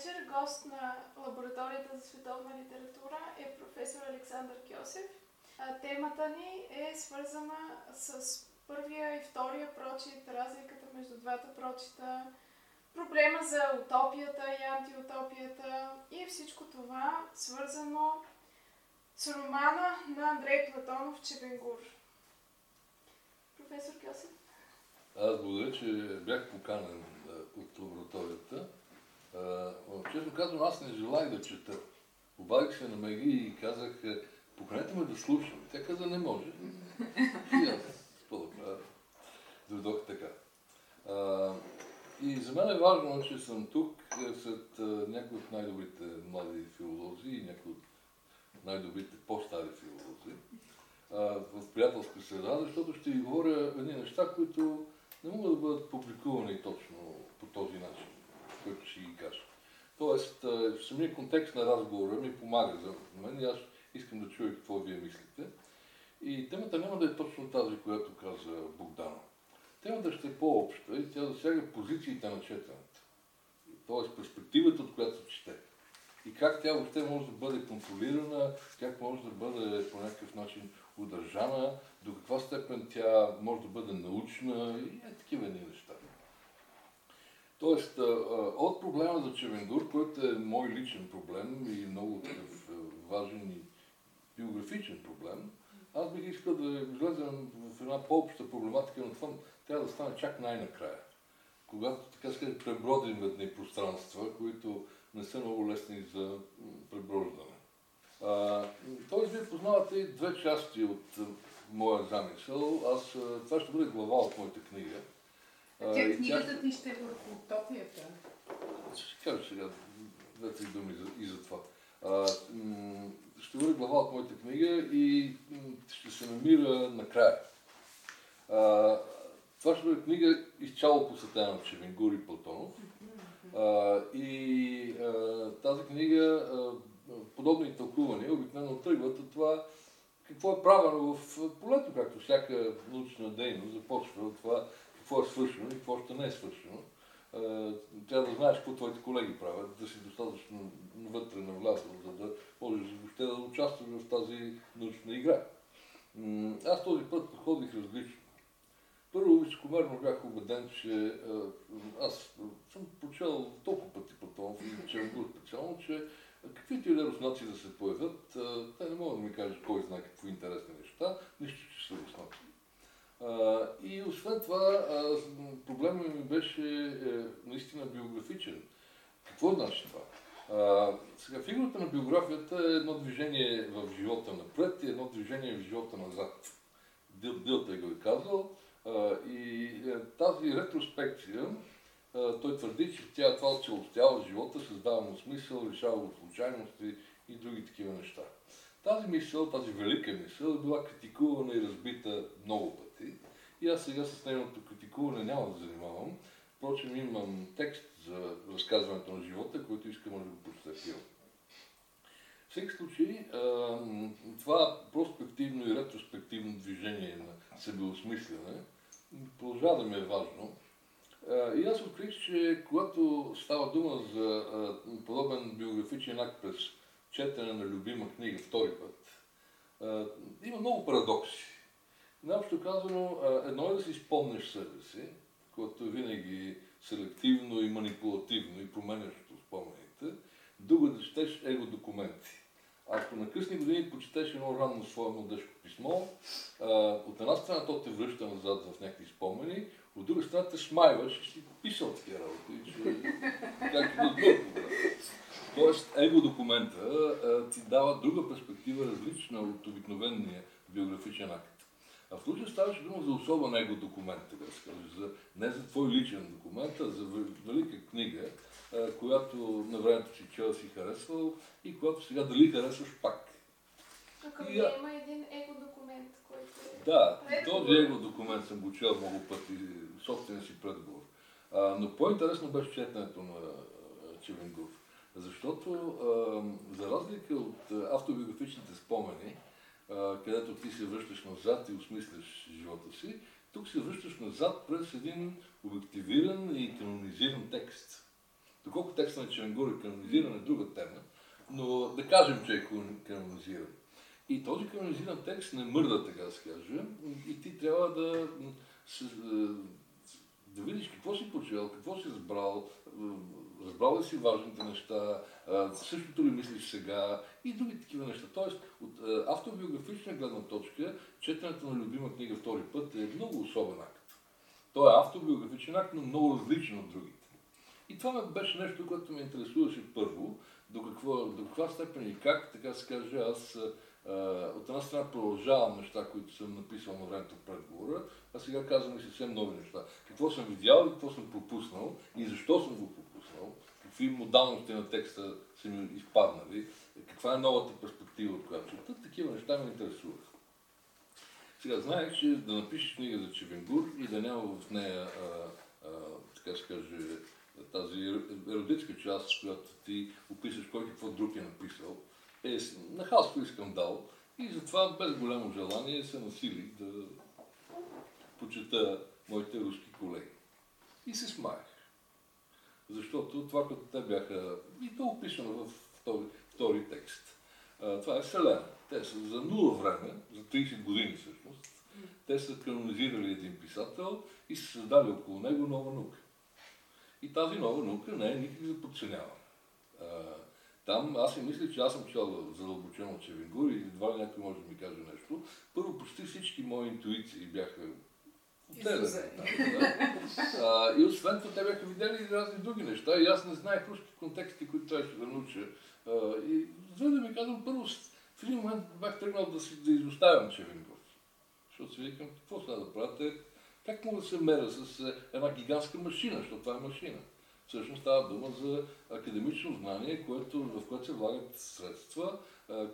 вечер гост на лабораторията за световна литература е професор Александър Кьосев. Темата ни е свързана с първия и втория прочит, разликата между двата прочита, проблема за утопията и антиутопията и всичко това свързано с романа на Андрей Платонов Чебенгур. Професор Кьосев. Аз благодаря, че бях поканен от лабораторията. Честно казвам, аз не желая да чета. Обадих се на Меги и казах, поканете ме да слушам. Тя каза, не може. И аз, какво да? Дойдох така. И за мен е важно, че съм тук е, след някои от най-добрите млади филолози и някои от най-добрите по-стари филолози в приятелска среда, защото ще ви говоря едни неща, които не могат да бъдат публикувани точно по този начин, който ще ги кажа. Тоест, самия контекст на разговора ми помага за мен и аз искам да чуя какво вие мислите. И темата няма да е точно тази, която каза Богдана. Темата ще е по-обща и тя засяга позициите на четенето. Тоест, перспективата, от която се чете. И как тя въобще може да бъде контролирана, как може да бъде по някакъв начин удържана, до каква степен тя може да бъде научна и е, такива ни неща. Тоест, от проблема за Чевенгур, който е мой личен проблем и много такъв важен и биографичен проблем, аз бих искал да излезем в една по-обща проблематика, но това трябва да стане чак най-накрая. Когато, така сказать, пребродим едни пространства, които не са много лесни за преброждане. Тоест, вие познавате две части от моя замисъл. Аз, това ще бъде глава от моята книга. Тя книгата ти ще е върху утопията. Ще кажа сега две-три думи и за това. А, ще бъде глава от моята книга и ще се намира накрая. А, това ще бъде книга изцяло посветена на Чевенгур и Платонов. А, и а, тази книга, а, подобни тълкувания обикновено тръгват от това какво е правено в полето, както всяка научна дейност започва от това какво е свършено и какво още не е свършено. Трябва да знаеш какво твоите колеги правят, да си достатъчно вътре навлязъл, за да можеш въобще да участваш в тази научна игра. Аз този път подходих различно. Първо, високомерно бях убеден, че аз съм прочел толкова пъти по това, че е специално, че каквито и да руснаци да се появят, те не могат да ми кажат кой знае какво интересни неща, нищо, че са руснаци. И освен това, проблемът ми беше е, наистина биографичен. Какво значи това? А, сега, фигурата на биографията е едно движение в живота напред и едно движение в живота назад. Дил, Дилта го е казал. А, и е, тази ретроспекция той твърди, че тя това целостява живота, създава му смисъл, решава го случайности и други такива неща. Тази мисъл, тази велика мисъл е била критикувана и разбита много пъти. И аз сега с нейното критикуване няма да занимавам. Впрочем, имам текст за разказването на живота, който искам да го. В всеки случай, това проспективно и ретроспективно движение на себеосмислене продължава да ми е важно, и аз открих, че когато става дума за подобен биографичен акт през четене на любима книга втори път, има много парадокси. Наобщо казано, едно е да си спомнеш себе си, което винаги селективно и манипулативно и променящо спомените, друго е да четеш его документи. Ако на късни години почетеш едно ранно свое младежко писмо, от една страна то те връща назад в някакви спомени, от друга страна те смайваш и си писал такива работи, че как да отбърква. Тоест, его документа ти дава друга перспектива, различна от обикновения биографичен акт. А в случая ставаше дума за особен его документ, така да скажа, за, не за твой личен документ, а за велика книга, а, която на времето си чел си харесвал и която сега дали харесваш пак. Тук и, има един его документ, който е... Да, този его документ съм го чел много пъти, собствения си предговор. А, но по-интересно беше четенето на Чевенгур. Защото а, за разлика от автобиографичните спомени, а, където ти се връщаш назад и осмисляш живота си, тук се връщаш назад през един обективиран и канонизиран текст. Доколко текста на Черенгур е канонизиран е друга тема, но да кажем, че е канонизиран. И този канонизиран текст не мърда, така да се каже, и ти трябва да, да видиш какво си почел, какво си разбрал, разбрал ли си важните неща, същото ли мислиш сега и други такива неща. Тоест, от автобиографична гледна точка, четенето на любима книга втори път е много особен акт. Той е автобиографичен акт, но много различен от другите. И това ме беше нещо, което ме интересуваше първо, до, какво, до каква степен и как, така се каже, аз от една страна продължавам неща, които съм написал на времето в предговора, а сега казвам и съвсем нови неща. Какво съм видял и какво съм пропуснал и защо съм го пропуснал, какви модалности на текста са ми изпаднали, каква е новата перспектива, от която чета, такива неща ме интересуват. Сега знаех, че да напишеш книга за Чевенгур и да няма в нея, а, а, така се каже, тази еродитска част, която ти описаш кой какво друг е написал, е нахалство и скандал. И затова без голямо желание се насили да почета моите руски колеги. И се смаях. Защото това, като те бяха, и то описано в втори, втори текст, това е Селена. Те са за нула време, за 30 години всъщност, те са канонизирали един писател и са създали около него нова наука. И тази нова наука не е никак за подценяване. Там аз си мисля, че аз съм чел задълбочено Чевенгур и едва ли някой може да ми каже нещо. Първо, почти всички мои интуиции бяха Изразени. Да, и освен това, те бяха видели и разни други неща и аз не знаех руски контексти, които трябваше да науча. И за да ми казвам, първо в един момент бях тръгнал да, си, да изоставям Чевенгур. Защото си викам, какво сега да правя? Как мога да се меря с една гигантска машина, защото това е машина? Всъщност става дума за академично знание, което, в което се влагат средства,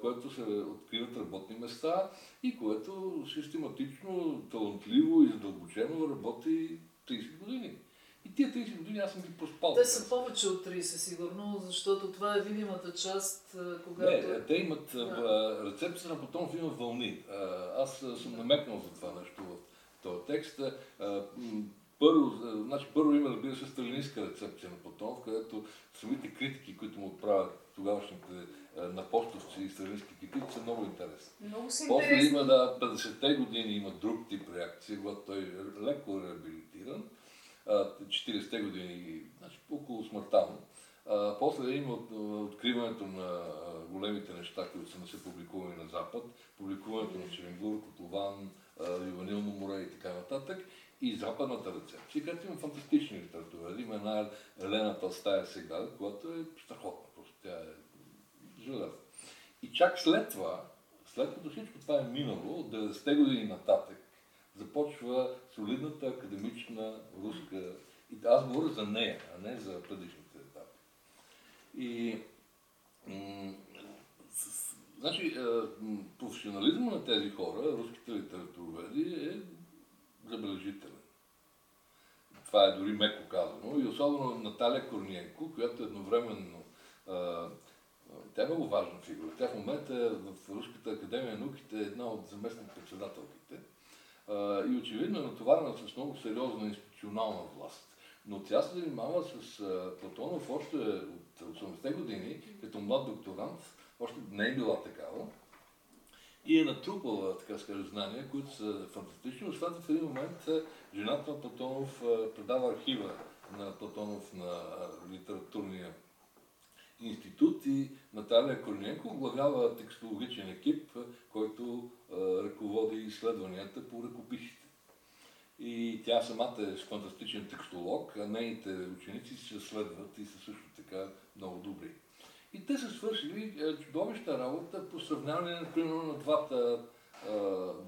което се откриват работни места и което систематично, талантливо и задълбочено работи 30 години. И тия 30 години аз съм ги проспал. Те са повече от 30 сигурно, защото това е видимата част, когато... Не, те имат да. рецепция на потом има вълни. Аз съм намекнал за това нещо в този текст. Първо, значи, първо има, разбира се, сталинистка рецепция на Платонов, където самите критики, които му отправят тогавашните напостовци и сталинистки критики, са много интересни. Много са После интересни. има да 50-те години има друг тип реакция, когато той е леко реабилитиран. 40-те години, значи около смъртта му. После има от, откриването на големите неща, които са не са публикувани на Запад, публикуването на Черенгур, Котлован, Ливанилно море и така нататък и западната рецепция, където има фантастични литератури. Има една Елена Толстая сега, която е страхотна, просто тя е железна. И чак след това, след като всичко това е минало, от 90-те години нататък, започва солидната академична руска... И аз говоря за нея, а не за предишните етапи. И значи, е, професионализма на тези хора, руските литературоведи, е забележителен. Това е дори меко казано. И особено Наталия Корниенко, която едновременно а, тя е много важна фигура. Тя в момента е в Руската академия на науките е една от заместни председателките. И очевидно е натоварена с много сериозна институционална власт. Но тя се занимава с Платонов още от 80-те години, като млад докторант, още не е била такава и е натрупала, така се каже, знания, които са фантастични. Освен в един момент жената на Платонов предава архива на Платонов на литературния институт и Наталия Корниенко оглавява текстологичен екип, който ръководи изследванията по ръкописите. И тя самата е фантастичен текстолог, а нейните ученици се следват и са също така много добри. И те са свършили чудовищна работа по сравняване, например, на двата а,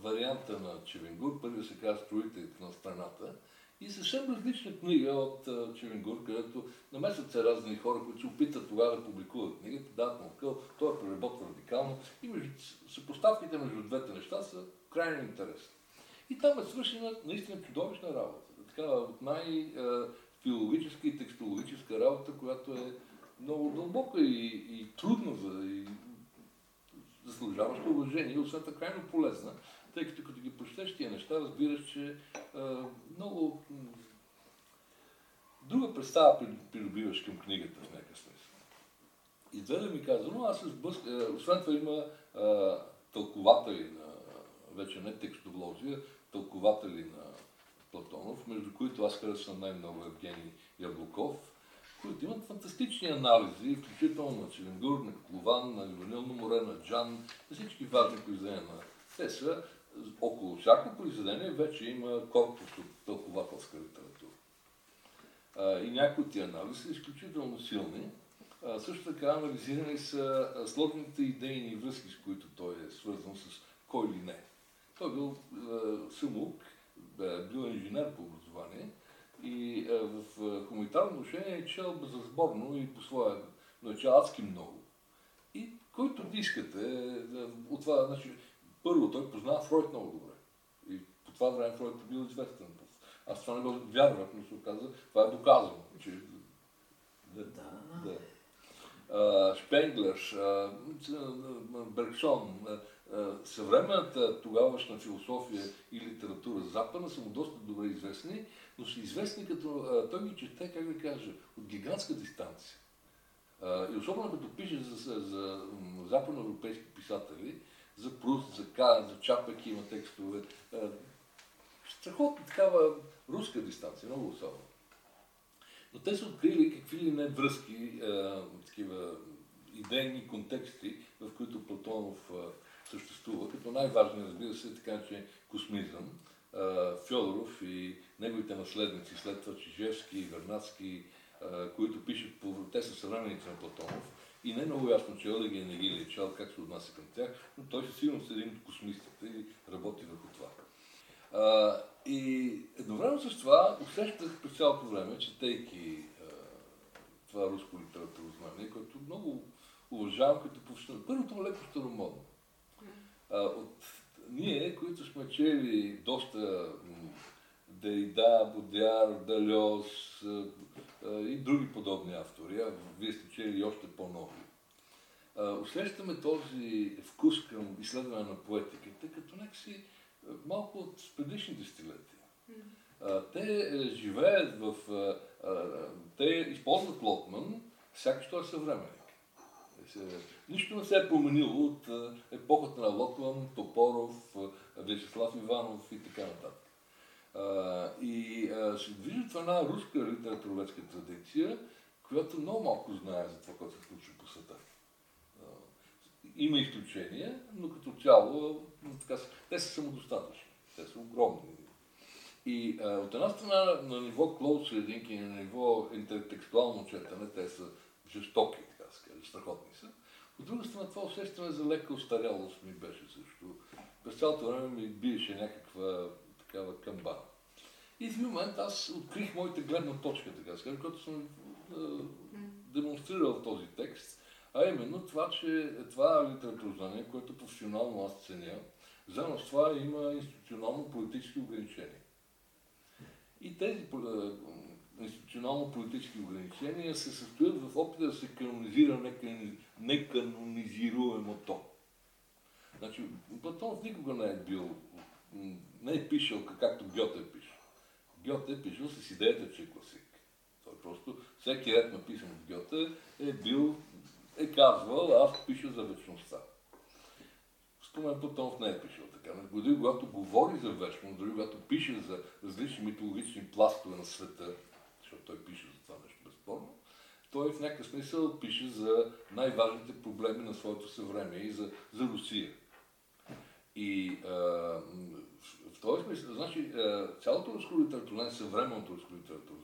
варианта на Чевенгур. Първият се казва Строите на страната. И съвсем различна книга от а, Чевенгур, където намесват се разни хора, които се опитат тогава да публикуват книгата, дават му къл, той е преработва радикално. И между, съпоставките между двете неща са крайно интересни. И там е свършена наистина чудовищна работа. Така, от най-филологическа и текстологическа работа, която е много дълбока и, и трудна за и заслужаваща уважение и освен крайно полезна, тъй като като ги прочетеш тия неща, разбираш, че а, много друга представа придобиваш към книгата в някакъв смисъл. И две да ми каза, но аз се сблъска, освен това има а, тълкователи на, вече не текстолози, тълкователи на Платонов, между които аз харесвам най-много Евгений Яблоков, които имат фантастични анализи, включително на Челенгур, на Котлован, на Ливанилно море, на Джан, на всички важни произведения. Те са около всяко произведение вече има корпус от тълкователска литература. И някои от тия анализи са изключително силни. Също така анализирани са сложните идейни връзки, с които той е свързан с кой или не. Той бил самоук, бил инженер по образование и в хуманитарно отношение е чел безразборно и по своя, но е адски много. И който искате, от това, значи, първо той познава Фройд много добре. И по това време Фройд е бил известен. Аз това не го вярвах, но се оказа, това е доказано. Че, да, да. да. Шпенглер, Берксон, съвременната тогавашна философия и литература западна са му доста добре известни, но са известни като, той ги чете, как да кажа, от гигантска дистанция. И особено като пише за, за, за западноевропейски писатели, за Пруст, за Кан, за Чапек има текстове. Страхотно такава руска дистанция, много особено. Но те са открили какви ли не връзки, такива идейни контексти, в които Платонов съществува, като най-важни, разбира се, така че космизъм. Фьодоров и неговите наследници, след това Чижевски, Вернадски, които пишат. Те са съвременници на Платонов и не е много ясно, че да ги не ги е чел, как се отнася към тях, но той със сигурност е един от космистите и работи върху това. А, и едновременно с това усещах през цялото време, четейки а, това руско литературно знание, което много уважавам като професионал. Първото леко старомодно. А, от ние, които сме чели доста Дейда, Бодяр, Далиос и други подобни автори, а вие сте чели още по-нови, усещаме този вкус към изследване на поетиката, като някакси малко от предишни десетилетия. Те е, живеят в... Те използват Лотман, сякаш той е съвременник. Нищо не се е променило от епохата на Лотман, Топоров, Вячеслав Иванов и така нататък. И се движи в една руска литературоведска традиция, която много малко знае за това, което се случва по света. Има изключения, но като цяло така, те са самодостатъчни. Те са огромни. И а, от една страна на ниво close reading и на ниво интертекстуално четане, те са жестоки, така се страхотни са. От друга страна, това усещане за лека устарялост ми беше също. През цялото време ми биеше някаква такава камбана. И в момент аз открих моята гледна точка, така каже, която съм а, демонстрирал този текст, а именно това, че това литературно което професионално аз ценя, заедно с това има институционално-политически ограничения. И тези институционално-политически ограничения се състоят в опита да се канонизира неканонизируемото. Значи, Платонов никога не е бил, не е пишел както Гьоте е пишел. Гьоте е пишел с идеята, че е класик. Той просто, всеки ред написан от Гьоте е бил, е казвал, аз пиша за вечността. Спомен Платонов не е пишел така. Дори когато говори за вечност, дори когато пише за различни митологични пластове на света, защото той пише за това нещо безспорно, той в някакъв смисъл пише за най-важните проблеми на своето съвремие и за, за Русия. И а, в този смисъл, значи, цялото руско литературно, съвременното руско литературно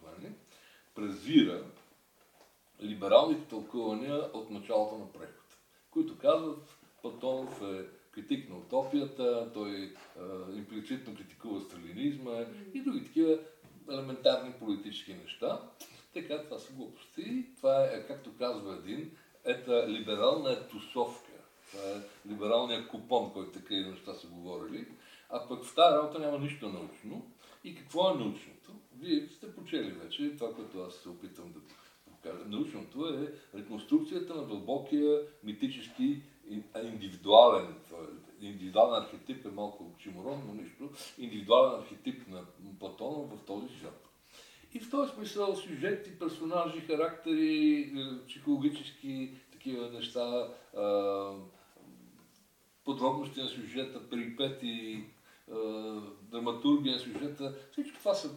презира либералните тълкувания от началото на прехода, които казват, Платонов е критик на утопията, той а, имплицитно критикува сталинизма и други такива елементарни политически неща. Така, това са глупости. Това е, както казва един, ета либерална тусовка. Това е либералният купон, който така и неща са говорили. А пък в тази работа няма нищо научно. И какво е научното? Вие сте почели вече това, което аз се опитвам да покажа. Научното е реконструкцията на дълбокия митически индивидуален, индивидуален архетип е малко оксиморон, но нищо, индивидуален архетип на Платонов в този свят. И в този смисъл сюжети, персонажи, характери, е, психологически такива неща, подробности на сюжета, перипети, драматургия на сюжета, всичко това са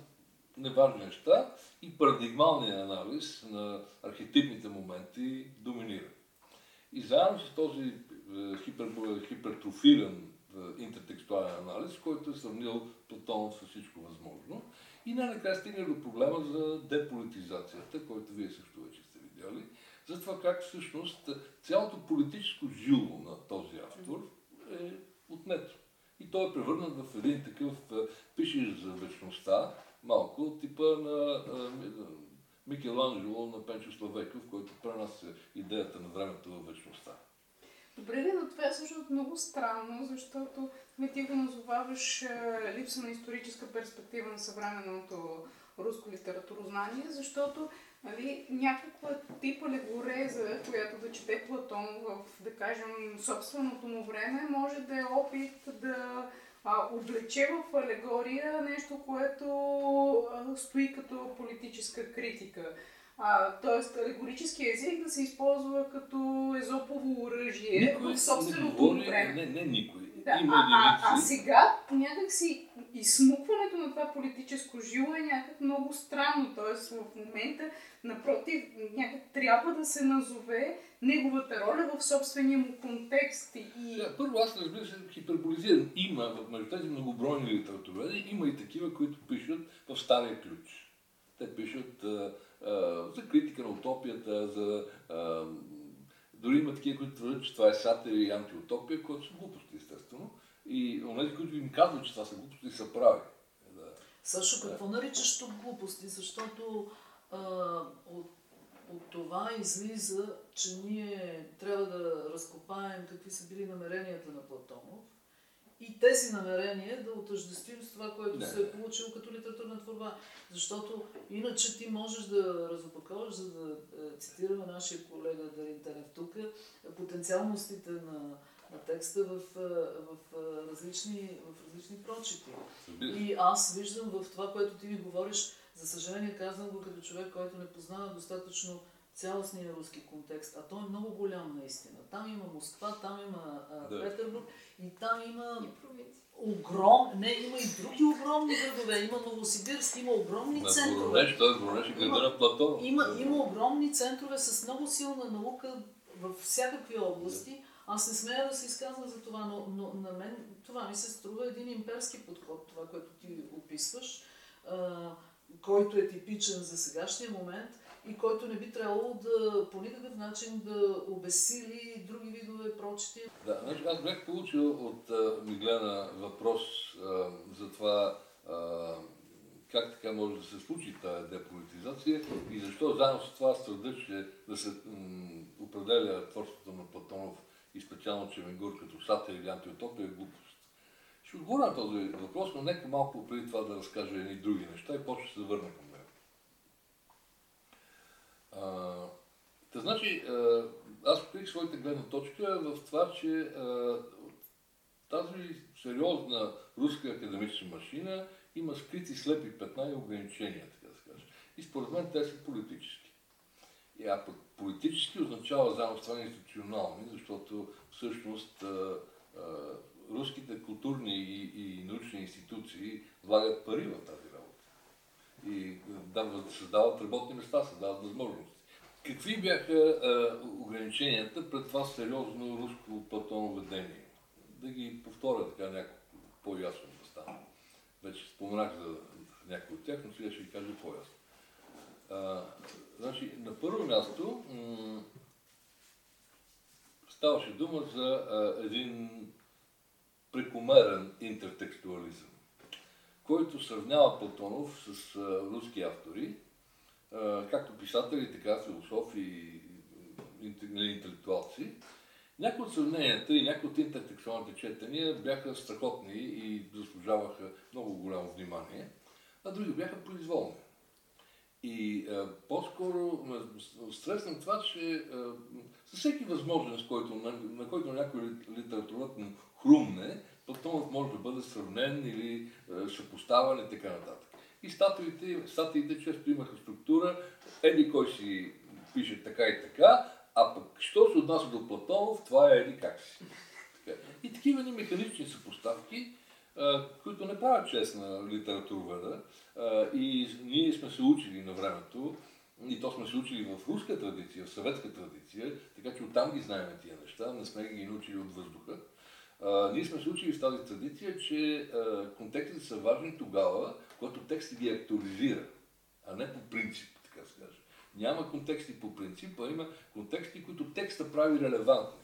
неважни неща и парадигмалният анализ на архетипните моменти доминира. И заедно с този е, хипер, хипертрофиран е, интертекстуален анализ, който е сравнил Платонов с всичко възможно. И най-накрая стигне до проблема за деполитизацията, който вие също вече сте видяли, за това как всъщност цялото политическо жило на този автор е отнето. И той е превърнат в един такъв пишеш за вечността, малко типа на Микеланджело на Пенчо Славеков, който пренася идеята на времето във вечността. Добре, но това е всъщност много странно, защото не ти го назоваваш липса на историческа перспектива на съвременното руско литературознание, защото нали, някаква тип алегореза, която да чете Платон в, да кажем, собственото му време, може да е опит да а, облече в алегория нещо, което а, стои като политическа критика. А, тоест, алегорически език да се използва като езопово оръжие никой в собственото не говори, време. Не, не никой. Да, Има а, а, а сега някакси изсмукването на това политическо жило е някак много странно. Тоест в момента, напротив, някак трябва да се назове неговата роля в собствения му контекст. И... Да, първо аз разбира се хиперболизирам. Има, между тези многобройни литератури, има и такива, които пишат в стария ключ. Те пишат а, а, за критика на утопията, за а, дори има такива, които твърдят, че това е сатир и антиутопия, което са глупости, естествено. И онези, които им казват, че това са глупости, са прави. Да. Сашо, какво да. наричаш тук глупости? Защото а, от, от това излиза, че ние трябва да разкопаем какви са били намеренията на Платонов и тези намерения да отъждествим с това, което не. се е получило като литературна творба. Защото иначе ти можеш да разопаковаш, за да е, цитираме нашия колега Дарин Тенев тук, потенциалностите на, на текста в, е, в, е, различни, в различни прочити. И аз виждам в това, което ти ми говориш, за съжаление казвам го като човек, който не познава достатъчно цялостния руски контекст, а той е много голям наистина. Там има Москва, там има а, да. Петербург и там има огром... Не, има и други огромни градове. Има Новосибирск, има огромни на центрове. Воронеж, той е Воронеж и града на Платон. Има, има огромни центрове с много силна наука във всякакви области. Аз не смея да се изказвам за това, но, но на мен това ми се струва един имперски подход, това, което ти описваш, а, който е типичен за сегашния момент – и който не би трябвало да по никакъв начин да обесили други видове прочити. Да, значи аз бях получил от Миглена въпрос а, за това а, как така може да се случи тази деполитизация и защо заедно с това твърда, че да се м- определя творството на Платонов и специално Чевенгур като сатир или антиутопия е глупост. Ще отговоря на този въпрос, но нека малко преди това да разкажа едни други неща и после ще се върна към Та значи, аз открих своята гледна точка в това, че тази сериозна руска академична машина има скрити слепи петна и ограничения, така да се. И според мен те са политически. И а политически означава заедно с това институционални, защото всъщност руските културни и, и научни институции влагат пари в тази. И да, създават работни места, създават възможности. Какви бяха а, ограниченията пред това сериозно руско платоно ведение? Да ги повторя така някакво по-ясно да стане. Вече споменах за някои от тях, но сега ще ви кажа по-ясно. А, значи, на първо място ставаше дума за а, един прекомерен интертекстуализъм, който сравнява Платонов с а, руски автори, както писатели, така философи и интелектуалци. Някои от сравненията и някои от интертекстуалните четения бяха страхотни и заслужаваха много голямо внимание, а други бяха произволни. И а, по-скоро стрес на това, че със всеки възможност, който, на, на който някой литературът му хрумне, потом може да бъде сравнен или а, съпоставен и така нататък. И статиите, статиите често имаха структура, еди кой си пише така и така, а пък, що се отнася до Платонов, това е еди как си. Така. И такива ни механични съпоставки, а, които не правят чест на литературоведа. И ние сме се учили на времето, и то сме се учили в руска традиция, в съветска традиция, така че оттам ги знаем тия неща, не сме ги научили от въздуха. Ние сме се учили в тази традиция, че контекстите са важни тогава, когато текстът ги актуализира, а не по принцип, така се каже. Няма контексти по принцип, а има контексти, които текста прави релевантни.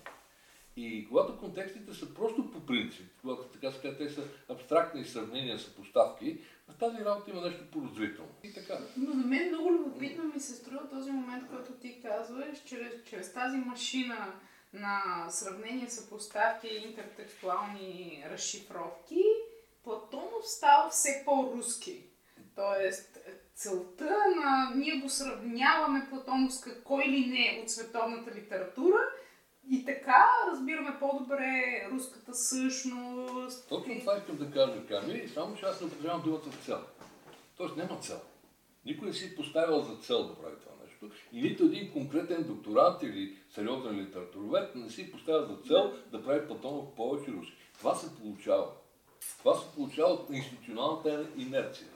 И когато контекстите са просто по принцип, когато така се те са абстрактни сравнения, съпоставки, в тази работа има нещо подозрително. И така. Но на мен много любопитно ми се струва този момент, който ти казваш, чрез, чрез тази машина на сравнение, съпоставки и интертекстуални разшифровки, Платонов става все по-руски. Тоест, целта на ние го сравняваме Платоновска кой ли не от световната литература и така разбираме по-добре руската същност. Точно това искам да кажа, Ками, само че аз не употребявам думата цел. Тоест няма цел. Никой не си поставил за цел да прави това нещо. И нито един конкретен докторант или сериозен литературовед не си поставя за цел да прави Платонов повече руски. Това се получава. Това се получава от институционалната инерция.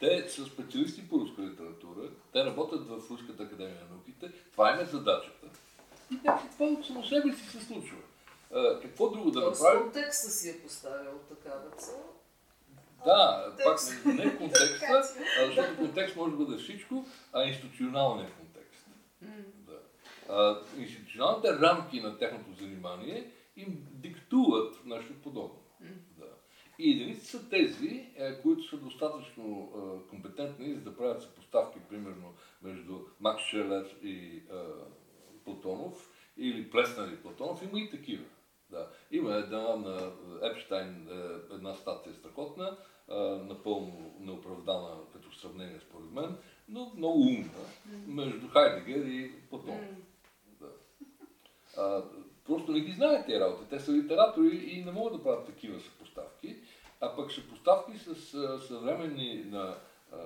Те са специалисти по руска литература, те работят в Руската академия на науките, това им е задачата. И това само себе си се случва. А, какво друго да направим? Контекста си е поставил такава цел. Да, пак не контекста, защото контекст може да бъде всичко, а институционалният контекст. Да. А, институционалните рамки на техното занимание им диктуват нещо подобно. И единици са тези, е, които са достатъчно компетентни, за да правят съпоставки, примерно, между Макс Шелер и е, Платонов, или Плеснер и Платонов. Има и такива. Да. Има една на Епштайн, е, една статия страхотна, напълно неоправдана като сравнение според мен, но много умна, между Хайдегер и Платонов. Да. А, просто не ги знаят тези работи. Те са литератори и не могат да правят такива съпоставки. А пък съпоставки с а, съвременни на а,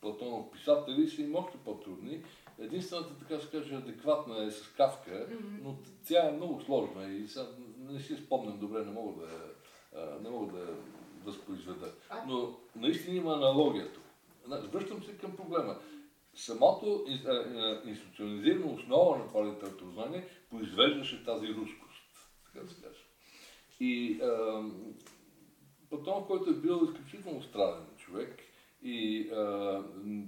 Платонов писатели са им още по-трудни. Единствената, така се каже, адекватна е с Кавка, mm-hmm. но тя е много сложна и сега не си спомням добре, не мога да, а, не мога да възпроизведа. Но наистина има аналогия тук. Връщам се към проблема. Самото институционализирана основа на това литературознание произвеждаше тази рускост, така да се каже. И а, Платон, който е бил изключително странен човек и а,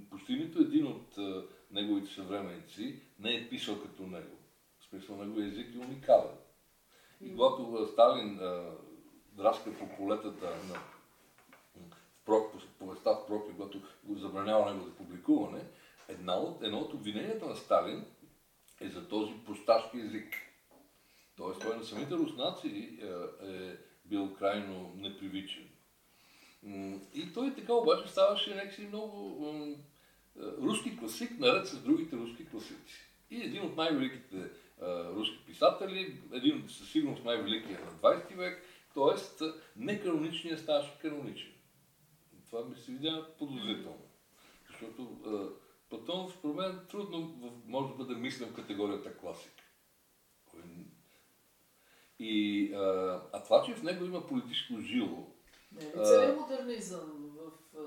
почти нито един от а, неговите съвременници не е писал като него. В смисъл, неговия език е уникален. И когато Сталин а, драска по полетата на в повестта в Прокли, когато го забранява него за публикуване, една от, едно от обвиненията на Сталин е за този просташки език. Тоест той на самите руснаци е, е бил крайно непривичен. И той така обаче ставаше някакси много руски класик, наред с другите руски класици. И един от най-великите руски писатели, един със сигурност най-великия на 20 век, т.е. неканоничният ставаше каноничен. Това ми се видя подозрително. Защото Платон, според мен, трудно може да бъде мислен в категорията класик. И, а, а това, че в него има политическо жило. Не целият модернизъм в а,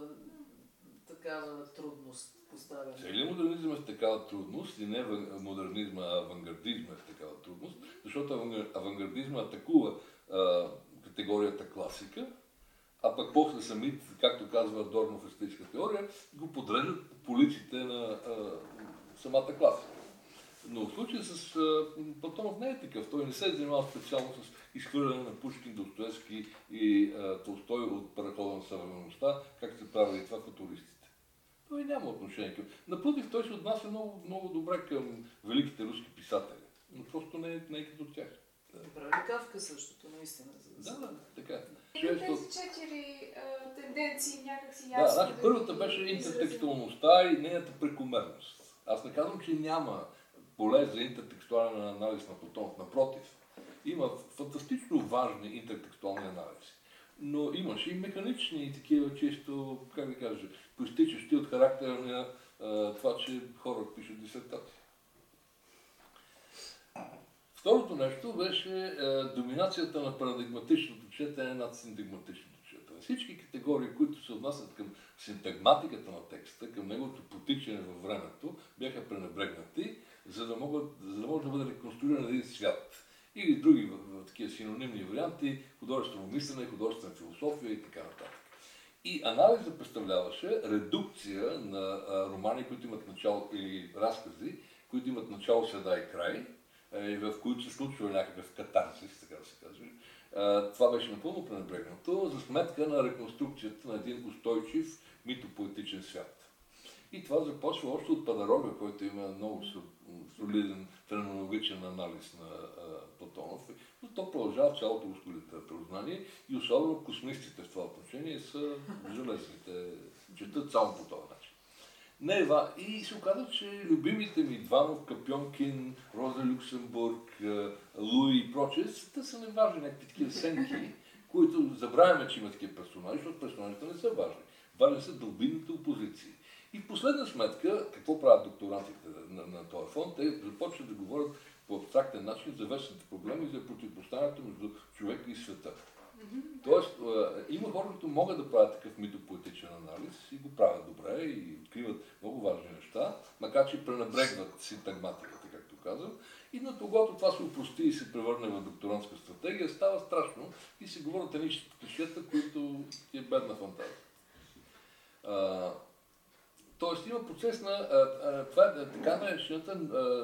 такава трудност поставя? Целият модернизъм е в такава трудност и не модернизма, а авангардизма е в такава трудност, защото авангардизма атакува а, категорията класика, а пък после самите, както казва Дорно в естетическа теория, го подреждат по полиците на а, самата класика. Но в случая с Платонов не е такъв. Той не се е занимава специално с изхвърляне на Пушкин, Достоевски и а, Толстой от парахода на съвременността, както се правили това футуристите. Той няма отношение към... Напротив, той се отнася много, много добре към великите руски писатели. Но просто не е, не е като тях. Да. Прави Кавка същото, наистина. За да, да, така. Има тези четири а, тенденции някакси ясно. Да, значи, да първата беше интертекстуалността и нейната прекомерност. Аз не казвам, че няма поле за интертекстуален анализ на Платонов. Напротив, има фантастично важни интертекстуални анализи. но имаше и механични и такива чисто, как да кажа, проистичащи от характера на а, това, че хора пишат дисертации. Второто нещо беше а, доминацията на парадигматичното четене над синтагматичното четене. Всички категории, които се отнасят към синтагматиката на текста, към неговото потичане във времето, бяха пренебрегнати, за да, могат, за да може да бъде реконструиран един свят или други такива синонимни варианти, художествено мислене, художествена философия и така нататък. И анализът представляваше редукция на а, романи, които имат начало, или разкази, които имат начало, среда и край, е, в които се случва някакъв катарсис, така да се каже. А, това беше напълно пренебрегнато за сметка на реконструкцията на един устойчив митопоетичен свят. И това започва още от Падарога, който има много солиден феноменологичен анализ на а, Платонов. Но то продължава цялото руско литературознание и особено космистите в това отношение са железните, четат само по начин. Не, Ева. И се оказа, че любимите ми Дванов, Капьонкин, Роза Люксембург, Луи и прочее, те са неважни някакви такива сенки, които забравяме, че има такива персонажи, защото персонажите не са важни. Важни са дълбинните опозиции. И в последна сметка, какво правят докторантите на, на, на този фонд? Те започват да говорят по абстрактен начин за вечните проблеми и за противопоставянето между човека и света. Mm-hmm. Тоест, има хора, които могат да правят такъв митопоетичен анализ и го правят добре и откриват много важни неща, макар че пренебрегват синтагматиката, както казвам. И на когато това се упрости и се превърне в докторантска стратегия, става страшно и се говорят едни клишета, които е бедна фантазия. Тоест има процес на, а, а, това е така наречената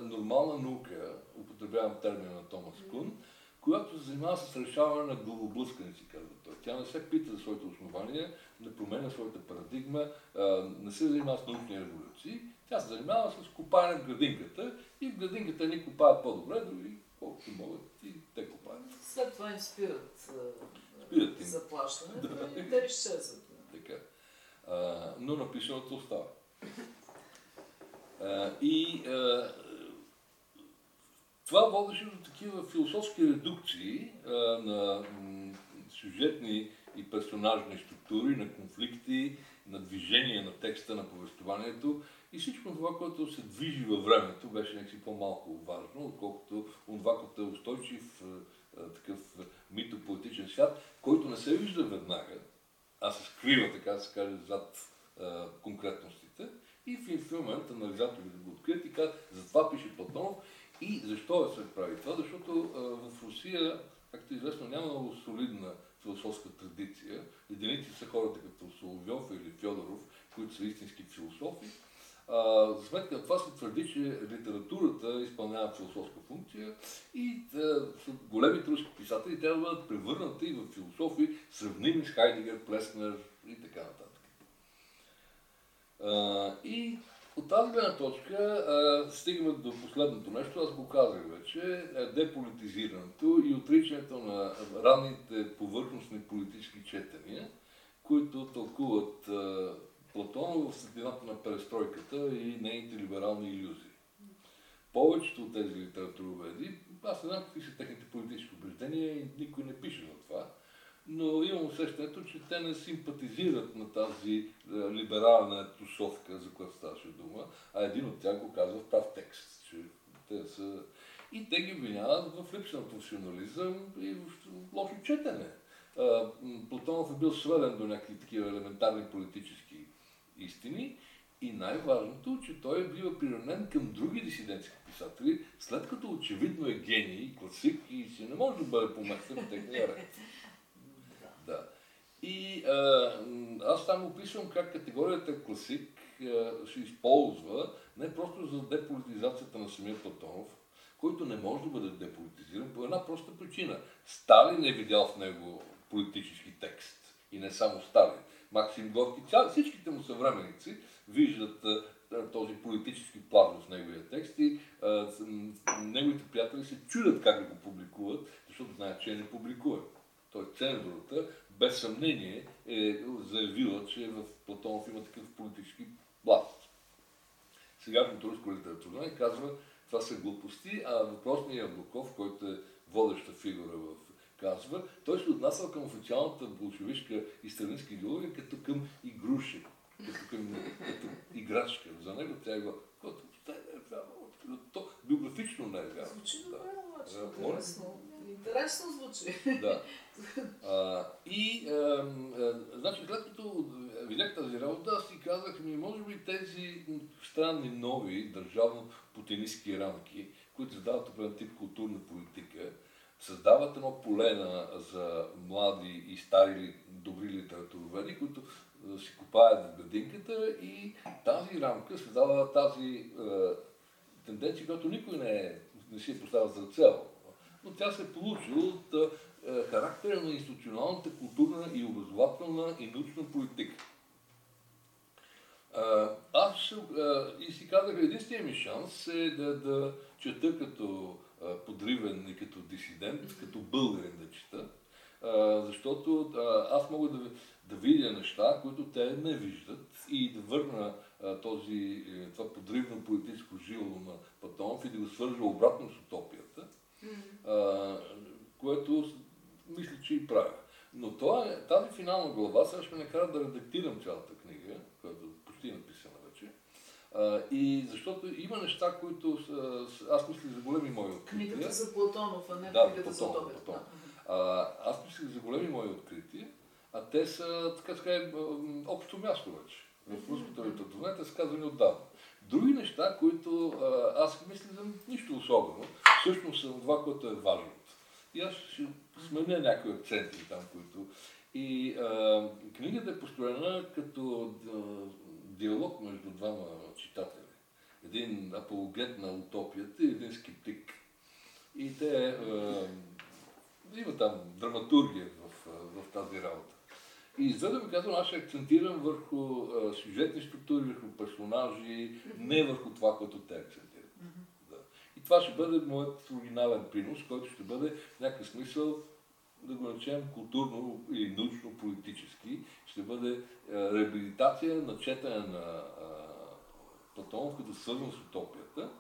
нормална наука, употребявам термина на Томас Кун, която се занимава с решаване на главоблъсканици, казва той. Тя не се пита за своите основания, не променя своята парадигма, не се занимава с научни революции, тя се занимава с копаене в градинката и в градинката ни копаят по-добре, други колкото могат и те копаят. След това им спират, спират им. заплащането да. и те изчезват. Така. А, но написаното остава. А, и а, това водеше до такива философски редукции а, на сюжетни и персонажни структури, на конфликти, на движение на текста, на повествованието и всичко това, което се движи във времето, беше някакси по-малко важно, отколкото това, което е устойчив а, такъв митополитичен свят, който не се вижда веднага, а се скрива, така да се каже, зад а, конкретностите. И в, в момент анализаторите го открият и казват, затова пише Платонов. И защо се прави това? Защото в Русия, както е известно, няма много солидна философска традиция. Единици са хората като Соловьов или Фьодоров, които са истински философи. А, за сметка на това се твърди, че литературата изпълнява философска функция и да, големите руски писатели трябва да бъдат превърнати в философи, сравними с Хайдегер, Плеснер и така нататък. А, и от тази гледна точка а, стигаме до последното нещо, аз го казах вече, е деполитизирането и отричането на ранните повърхностни политически четения, които тълкуват а, Платон в светлината на перестройката и нейните либерални иллюзии. Повечето от тези литературоведи, аз не знам какви са техните политически убеждения и никой не пише за това, но имам усещането, че те не симпатизират на тази е, либерална тусовка, за която ставаше дума, а един от тях го казва в прав текст, че те са... И те ги обвиняват в липса на професионализъм и в лошо четене. Платонов е бил сведен до някакви такива елементарни политически истини и най-важното, че той е бил приравнен към други дисидентски писатели, след като очевидно е гений, класик и си не може да бъде поместен в техния ред. И а, аз там описвам как категорията класик а, се използва не просто за деполитизацията на самия Платонов, който не може да бъде деполитизиран по една проста причина. Сталин е видял в него политически текст. И не само Сталин. Максим Горки, всичките му съвременници виждат а, този политически план в неговия текст и а, неговите приятели се чудят как да го публикуват, защото знаят, че не публикуват. Той цензурата без съмнение е заявила, че в Платонов има такъв политически власт. Сегашното руско литературно казва, това са глупости, а въпросният Яблоков, който е водеща фигура в казва, той се отнасял към официалната болшевишка и сталинска идеология като към игруши, като към като играчка. За него тя е което то биографично не е вярно. Звучи добре, обаче. Интересно. Звучи. Да. А, и, а, а, значи, след като видях тази работа, аз си казах, ми, може би тези странни нови държавно-путинистски рамки, които задават определен тип културна политика, създават едно поле на, за млади и стари добри литературоведи, които а, си копаят в градинката и тази рамка създава тази а, тенденция, която никой не, е, не си е поставил за цел. Но тя се получи от а, характера на институционалната културна и образователна и научна политика. Аз и си казах, единственият ми шанс е да, да чета като подривен и като дисидент, като българин да чета, защото аз мога да, да видя неща, които те не виждат и да върна този, е, това подривно политическо жило на Патонов и да го свържа обратно с утопията, а, което мисля, че и правя. Но това, е- тази финална глава сега ще ме накара да редактирам цялата книга, която е почти написана вече. А, и защото има неща, които са, аз мисля за големи мои открития. Книгата за Платонов, а не Да, книгата за. Платонов. А, аз мислих за големи мои открития, а те са, така да кажем, общо място вече. В руската литература те са казани отдавна. Други неща, които а, аз мисля за нищо особено, всъщност са това, което е важно. И аз ще сменя някои акценти там, които... И а, книгата е построена като диалог между двама читатели. Един апологет на утопията и един скептик. И те а, има там драматургия в, в тази работа. И изведнъж ми казвам, аз ще акцентирам върху а, сюжетни структури, върху персонажи, не върху това, което те. Това ще бъде моят оригинален принос, който ще бъде в някакъв смисъл, да го наречем културно или научно-политически, ще бъде а, реабилитация на четене на а, Платонов, като свързан с утопията.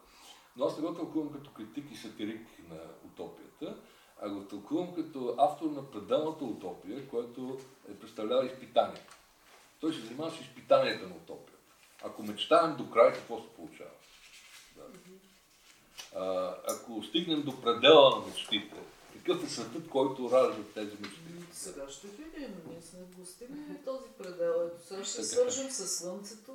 Но аз не го тълкувам като критик и сатирик на утопията, а го тълкувам като автор на пределната утопия, който е представлява изпитание. Той се занимава с изпитанията на утопията. Ако мечтаем до край, какво се получава? Да. А, ако стигнем до предела на мечтите, какъв е светът, който ражда тези мечти? Ами, Сега ще видим. Ние сме го стигнали този предел. Ето сега ще Така. свържем с слънцето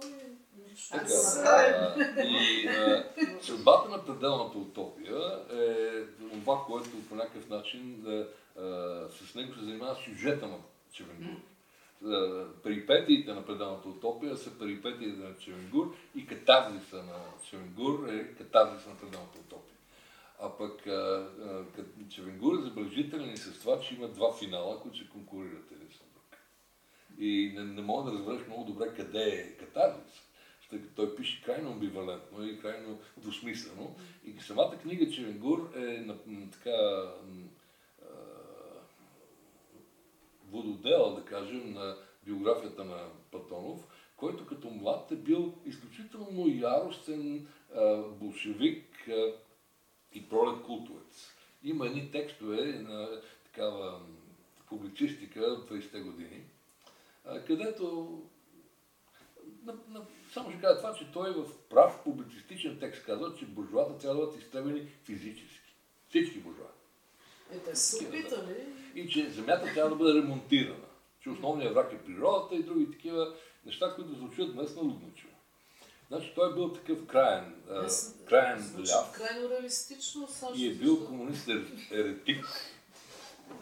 и ще Така, а, и а, съдбата на пределната утопия е това, което по някакъв начин а, а, с него се занимава сюжета на Чевенгур. А, Перипетиите на пределната утопия са перипетиите на Чевенгур и катарзиса на Чевенгур е катарзиса на пределната утопия. А пък а, а, кът- Чевенгур е забележителен и с това, че има два финала, които се конкурират един с друг. И не, не мога да разбереш много добре къде е катарзис, тъй като той пише крайно амбивалентно и крайно двусмислено. И самата книга Чевенгур е така м, а, вододел, да кажем, на биографията на Платонов, който като млад е бил изключително яростен болшевик и пролет култовец. Има едни текстове на такава публицистика от 20-те години, където на, на, само ще кажа това, че той в прав публицистичен текст казва, че буржуата трябва да бъдат изтребени физически. Всички буржуа. Е, те са се опитали. И че земята трябва да бъде ремонтирана. Че основният враг е природата и други такива неща, които звучат на лудничево. Значи той е бил такъв краен, а, краен звучи ляв крайно реалистично. Сашо, и е бил комунист ер- еретик.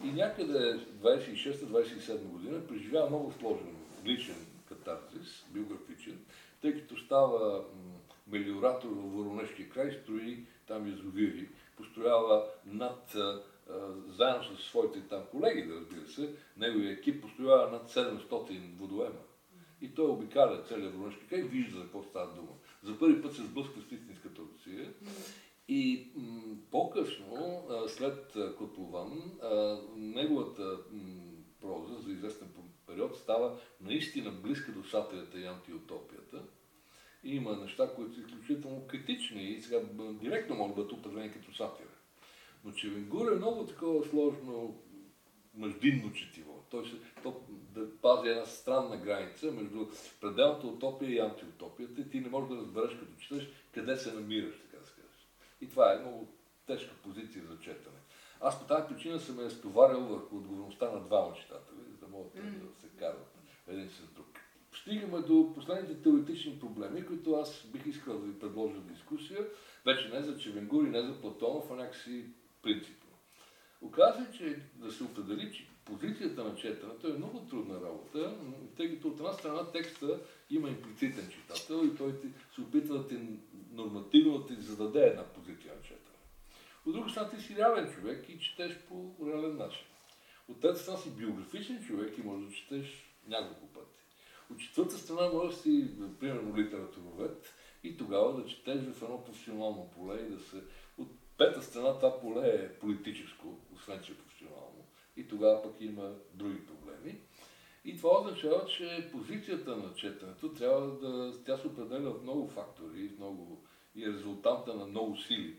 И някъде 26-27 година преживява много сложен личен катарзис, биографичен, тъй като става мелиоратор в Воронежкия край, строи там язовири, построява над, заедно с своите там колеги, да разбира се, неговия екип построява над 700 водоема. И той обикаля целия Воронежки край и вижда за какво става дума. За първи път се сблъска с истинската Русия. И м, по-късно, след Котлован, неговата м, проза за известен период става наистина близка до сатирата и антиутопията. И има неща, които са изключително критични и сега директно могат да бъдат определени като сатира. Но Чевенгур е много такова сложно междинно четиво. Той се, то, да пази една странна граница между пределната утопия и антиутопията и ти не можеш да разбереш като четеш къде се намираш, така да кажеш. И това е много тежка позиция за четене. Аз по тази причина съм е стоварил върху отговорността на двама читатели, за да могат mm. да се карат един с друг. Стигаме до последните теоретични проблеми, които аз бих искал да ви предложа в дискусия, вече не за Чевенгур и не за Платонов, а някакси принципно. Оказва се, че да се определи, че позицията на четенето е много трудна работа, тъй като от една страна текста има имплицитен читател и той се опитва да ти нормативно да ти зададе една позиция на четене. От друга страна ти си реален човек и четеш по реален начин. От трета страна си биографичен човек и можеш да четеш няколко пъти. От четвърта страна може да си, примерно, литературовед и тогава да четеш в едно професионално поле и да се... Пета страна това поле е политическо, освен че е професионално. И тогава пък има други проблеми. И това означава, че позицията на четенето трябва да... Тя се определя от много фактори много, и е резултанта на много сили.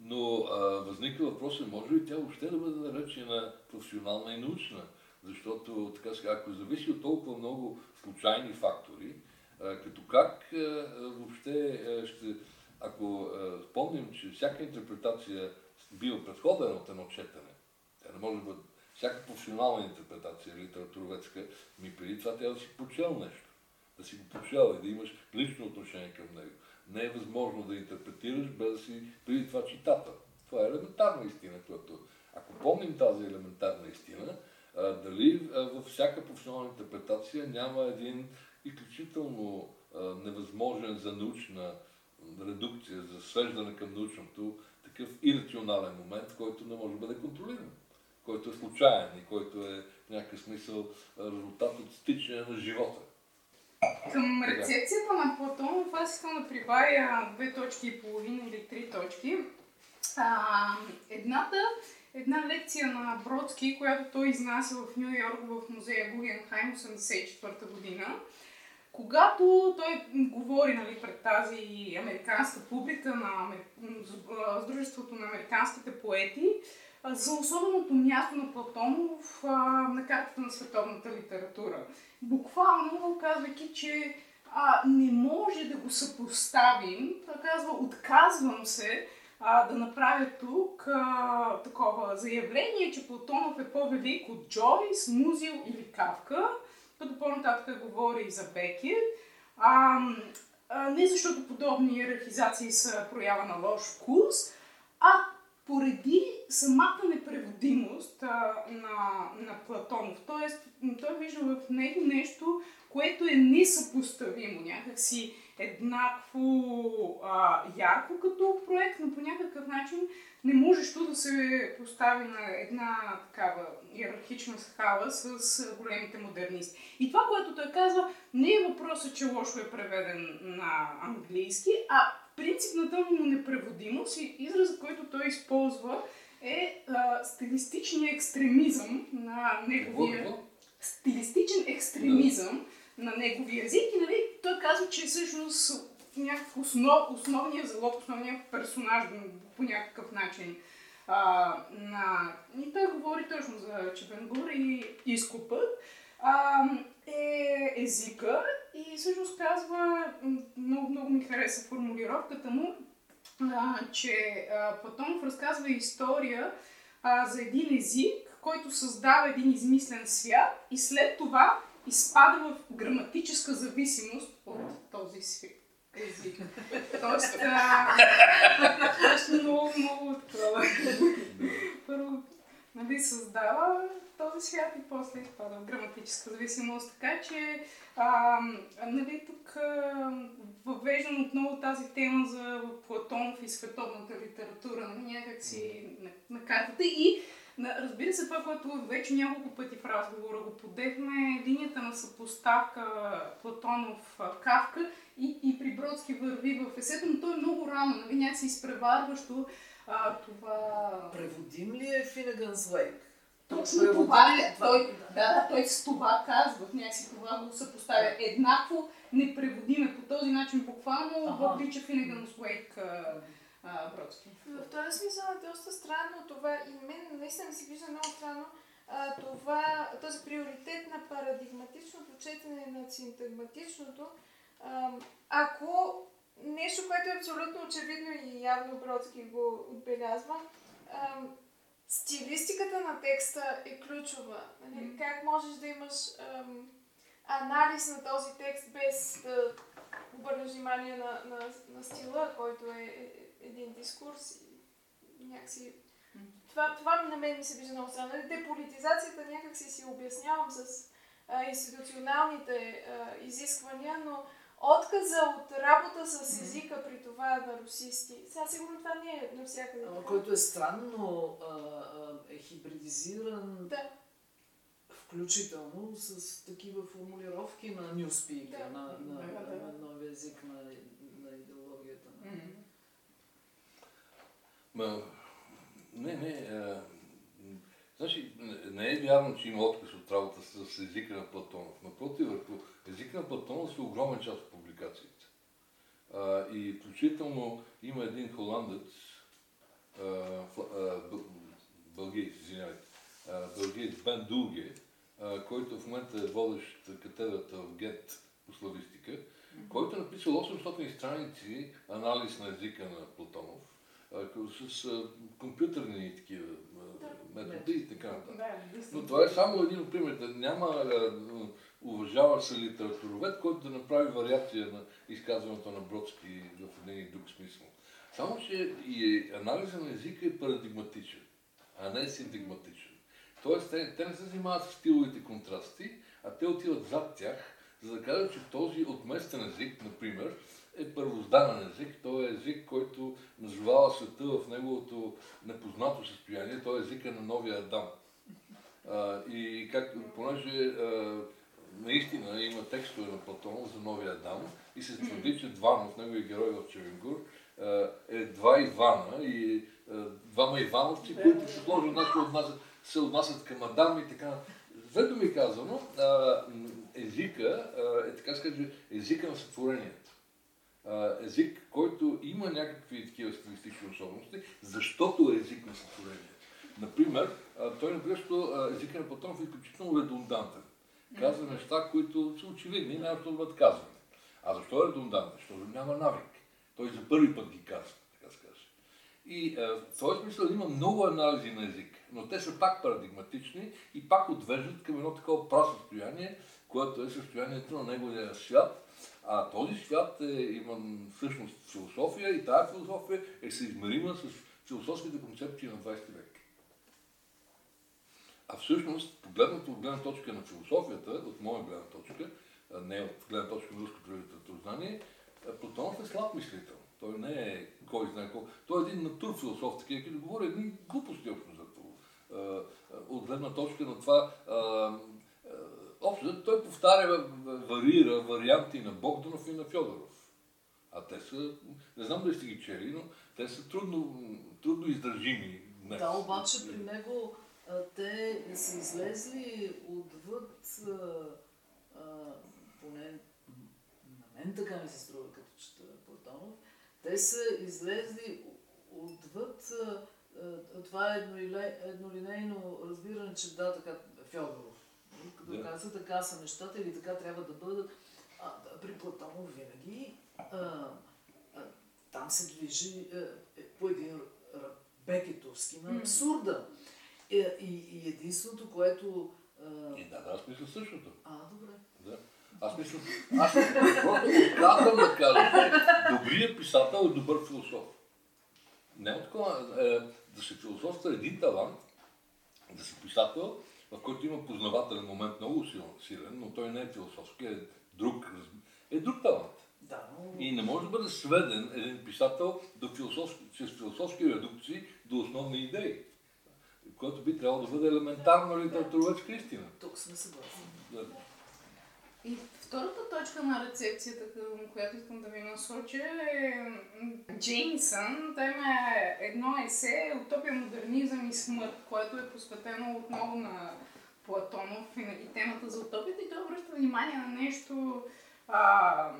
Но а, възниква въпросът, може ли тя въобще да бъде наречена професионална и научна? Защото, така сега, ако зависи от толкова много случайни фактори, а, като как а, въобще а, ще, ако а, спомним, че всяка интерпретация бива предходена от едно четене, тя не може да бъде, всяка професионална интерпретация, литературовецка, ми преди това трябва да си прочел нещо, да си го прочел и да имаш лично отношение към него. Не е възможно да интерпретираш без да си преди това читател. Това е елементарна истина, която ако помним тази елементарна истина, а, дали а, във всяка професионална интерпретация няма един изключително а, невъзможен за научна редукция, за свеждане към научното, такъв ирационален момент, който не може да бъде контролиран, който е случайен и който е в някакъв смисъл резултат от стичане на живота. Към рецепцията на Платонов аз искам да прибавя две точки и половина или три точки. А, едната една лекция на Бродски, която той изнася в Нью Йорк в музея Гугенхайм 84 година. Когато той говори нали, пред тази американска публика на Сдружеството на американските поети, за особеното място на Платонов на картата на световната литература. Буквално, казвайки, че а, не може да го съпоставим, той казва, отказвам се а, да направя тук а, такова заявление, че Платонов е по-велик от Джойс, Музил или Кавка, като по-нататък говори за Бекет. А, не защото подобни иерархизации са проява на лош вкус, а поради самата непреводимост а, на, на Платонов. Тоест, той вижда в него нещо, което е несъпоставимо, някакси еднакво а, ярко като проект, но по някакъв начин не можеш да се постави на една такава иерархична скала с големите модернисти. И това, което той казва, не е въпросът, че лошо е преведен на английски, а принципната му непреводимост и изразът, който той използва е а, стилистичния екстремизъм на неговия... Стилистичен екстремизъм на неговия език и нали, той казва, че всъщност някакъв основ, основният залог, основният персонаж по някакъв начин а, на... И той говори точно за Чепенгур и изкупът. А, е езика и всъщност казва, много, много ми хареса формулировката му, а, че а, Платонов разказва история а, за един език, който създава един измислен свят и след това изпада в граматическа зависимост от този свят език. Тоест, много, много такова. Първо, нали, създава този свят и после изпада в граматическа зависимост. Така че, а, нали, тук въвеждам отново тази тема за Платонов и световната литература, нали, някакси на, на картата и Разбира се, това, което вече няколко пъти в разговора го подехме, линията на съпоставка Платонов-Кавка и, и при Бродски върви в есето, но то е много рано, нали, някакси изпреварващо а, това... Преводим ли е Финеганс Лейк? Точно Преводим това, ли? той, да, той с това казва, някакси това го съпоставя. Еднакво непреводиме по този начин, буквално ага. въвлича Финеганс Лейк а, Бродски. В този смисъл е доста странно това и мен наистина ми се вижда много странно а, това, този приоритет на парадигматичното четене на синтагматичното, а, ако нещо, което е абсолютно очевидно и явно Бродски го отбелязва, а, стилистиката на текста е ключова. Нали? Мгм. Как можеш да имаш ам, анализ на този текст без да обърнеш внимание на, на, на стила, който е, е един дискурс и някакси... Това, това на мен ми се вижда много странно. Деполитизацията някакси си обяснявам с а, институционалните а, изисквания, но отказа от работа с езика при това на русисти. Сега сигурно това не е навсякъде. Ама който е странно, а, а, е хибридизиран, Да. включително с такива формулировки на Newspeak, Да. на, на, Да, да. на новия език на, на идеологията. М. Ма, не, не. А, значи, не, е вярно, че има отказ от работа с, езика на Платонов. Напротив, върху езика на Платонов са огромен част от публикациите. А, и включително има един холандец, бългиец, извинявайте, бългиец Бен Дулге, който в момента е водещ катедрата в Гет по славистика, който е написал 800 страници анализ на езика на Платонов, с компютърни такива методи и така нататък. Но това е само един от примерите. Няма а, уважава се литературовед, който да направи вариация на изказването на Бродски в един и друг смисъл. Само, че и анализа на езика е парадигматичен, а не синтагматичен. Тоест, те, те не се занимават с стиловите контрасти, а те отиват зад тях, за да кажат, че този отместен език, например, е първозданен език. Той е език, който назовава света в неговото непознато състояние. Той е езика на новия Адам. А, и как, понеже а, наистина има текстове на Платонов за новия Адам и се твърди, че Дванов, неговия герой в Черенгур, е два Ивана и двама Ивановци, които се сложат, значи отнасят, се отнасят към Адам и така. Две думи казано, а, м, езика е така се езика на сътворението. Език, който има някакви такива стилистични особености, защото е език на сътворението. Например, той напрящо езика на Платонов е изключително редундантен. Казва неща, които са очевидни и няма да бъдат казвани. А защо е редундантен? Защото няма навик. Той за първи път ги казва, така се каже. И в този смисъл има много анализи на език, но те са пак парадигматични и пак отвеждат към едно такова прасъстояние, което е състоянието на неговия свят. А този свят е, има всъщност философия и тази философия е съизмерима с философските концепции на 20 век. А всъщност, погледнато от гледна точка на философията, от моя гледна точка, не от гледна точка на руското литературознание, Платонов е слаб мислител. Той не е кой знае колко. Той е един натурфилософ, такива, които говори едни глупости общо за това. А, а, От гледна точка на това, а, общо той повтаря, варира варианти на Богданов и на Фьодоров. А те са, не знам дали сте ги чели, но те са трудно, трудно издържими днес. Да, обаче при него а, те са излезли отвъд, а, а, поне на мен така ми се струва като чета Платонов, те са излезли отвъд а, това еднолине- еднолинейно разбиране, че да, така, Фьодоров. Като Да. каза, така са нещата или така трябва да бъдат. А, да, при Платонов винаги а, а, там се движи а, е, по един бекетовски на абсурда. И, и, и единственото, което... А, И да, да, аз мисля същото. а добре. Да. Аз мисля, аз просто отказвам да кажа, че добрият писател е добър философ. Няма такова. Е, да се философства е един талант, да си писател, в който има познавателен момент много силен, но той не е философски, е друг, е друг талант. Да, но... И не може да бъде сведен един писател до философски, чрез философски редукции до основни идеи, което би трябвало да бъде елементарна литературоведска истина. Тук сме съгласни. Да. И втората точка на рецепцията, към която искам да ви насоча е м, Джеймсън. Той има едно есе Утопия, модернизъм и смърт, което е посветено отново на Платонов и, и темата за утопията. И той обръща внимание на нещо а,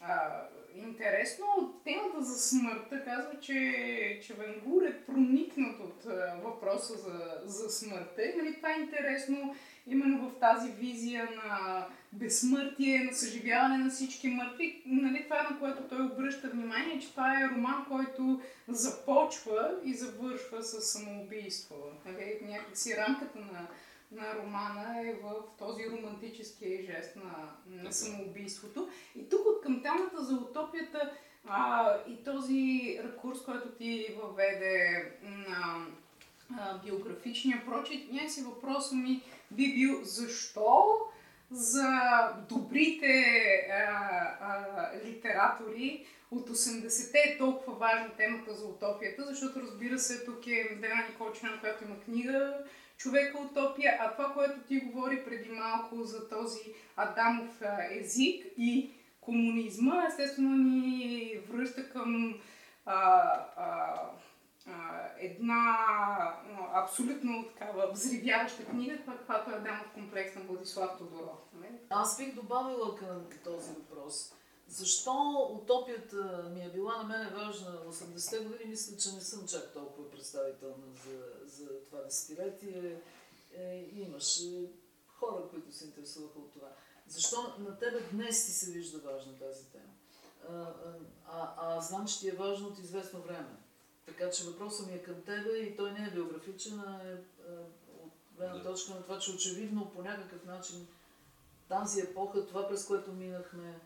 а, интересно, темата за смъртта казва, че, че Венгур е проникнат от въпроса за, за смъртта. И нали, това е интересно именно в тази визия на безсмъртие, на съживяване на всички мъртви. Нали, това на което той обръща внимание, че това е роман, който започва и завършва с самоубийство. Нали, някакси рамката на на романа е в този романтически жест на, на самоубийството. И тук от към темата за утопията а, и този рекурс, който ти въведе на биографичния прочит, някакси въпросът ми би бил защо? За добрите а, а, литератори от 80-те е толкова важна темата за утопията, защото разбира се, тук е Дена Николчина, която има книга, човека утопия, а това, което ти говори преди малко за този Адамов език и комунизма, естествено ни връща към а, а, една абсолютно такава взривяваща книга, каквато е Адамов комплекс на Владислав Тодоров. Нали? Аз бих добавила към този въпрос. Защо утопията ми е била на мен важна в 80-те години, мисля, че не съм чак толкова представителна за, за това десетилетие. Е, имаше хора, които се интересуваха от това. Защо на тебе днес ти се вижда важна тази тема? А, а, а знам, че ти е важно от известно време. Така че въпросът ми е към тебе и той не е биографичен, а е, е от гледна точка на това, че очевидно по някакъв начин тази епоха, това през което минахме,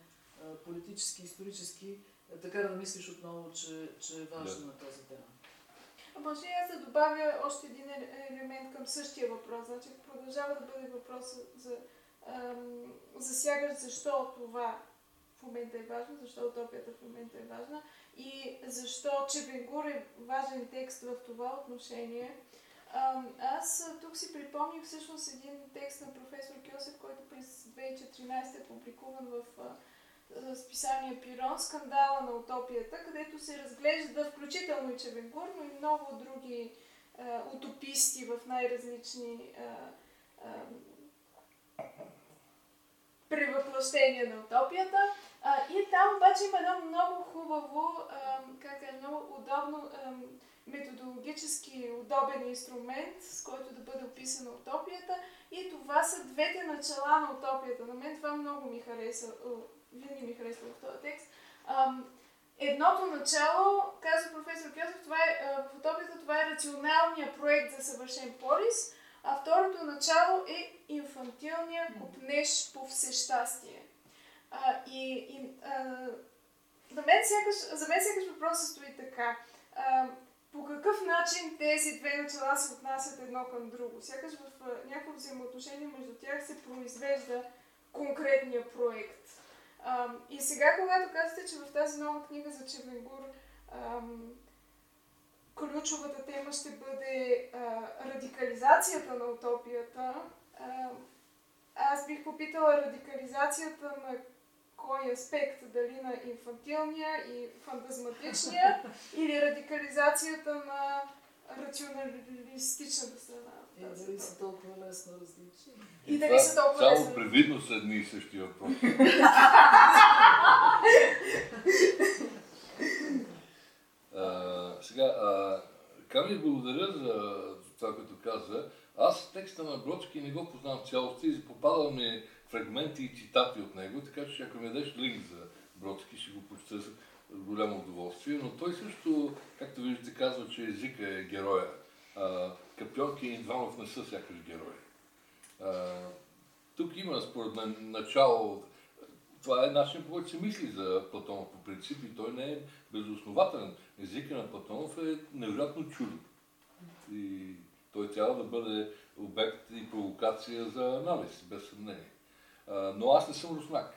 политически, исторически, е така да мислиш отново, че, че е важна да. тази тема. А може и аз да добавя още един елемент към същия въпрос. Значи продължава да бъде въпрос за ам, засягаш защо това момента е важно, защо утопията в момента е важна и защо Чебенгур е важен текст в това отношение. Аз тук си припомних всъщност един текст на професор Кьосев, който през 2014 е публикуван в списание Пирон, скандала на утопията, където се разглежда включително и Чевенгур, но и много други а, утописти в най-различни а, а, превъплъщения на утопията. А, и там обаче има едно много хубаво, а, как е, много удобно, а, методологически удобен инструмент, с който да бъде описана утопията. И това са двете начала на утопията. На мен това много ми хареса винаги ми харесва в този текст. Едното начало, казва професор Кьосов, това е, в утопията това е рационалният проект за съвършен полис, а второто начало е инфантилния купнеж по всещастие. А, и, и а, за, мен сякаш, за мен сякаш въпросът стои така. А, по какъв начин тези две начала се отнасят едно към друго? Сякаш в някакво взаимоотношение между тях се произвежда конкретния проект. Ам, и сега, когато казвате, че в тази нова книга за Чевенгур ам, ключовата тема ще бъде а, радикализацията на утопията, а, аз бих попитала радикализацията на кой аспект, дали на инфантилния и фантазматичния, или радикализацията на рационалистичната страна. И дали са толкова лесно различни. И дали са толкова лесно Само привидно са едни и същи въпроси. сега, а, Ками, благодаря за това, което каза. Аз текста на Бродски не го познавам цялостта и попадал ми фрагменти и цитати от него, така че ако ми дадеш линк за Бродски, ще го прочета с голямо удоволствие. Но той също, както виждате, казва, че езика е героя. Капьонки и Дванов не са сякаш герои. Тук има, според мен, начало. Това е начин, по който се мисли за Платонов по принцип и той не е безоснователен. Езика на Платонов е невероятно чудо. И той трябва да бъде обект и провокация за анализ, без съмнение. Но аз не съм руснак.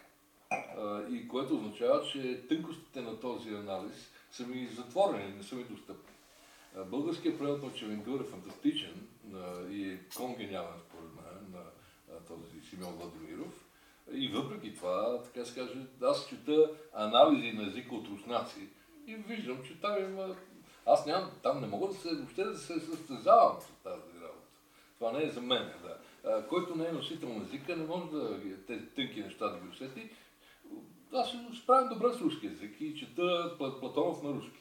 И което означава, че тънкостите на този анализ са ми затворени, не са ми достъпни. Българският превод на Чевенгур е фантастичен и е конгениален според мен на този Симеон Владимиров. И въпреки това, така се каже, аз чета анализи на езика от руснаци и виждам, че там има... Аз нямам, там не мога да се, въобще да се състезавам с тази работа. Това не е за мен, да. Който не е носител на езика, не може да тези тънки неща да ги усети. аз се справям добре с руски язик и чета Платонов на руски.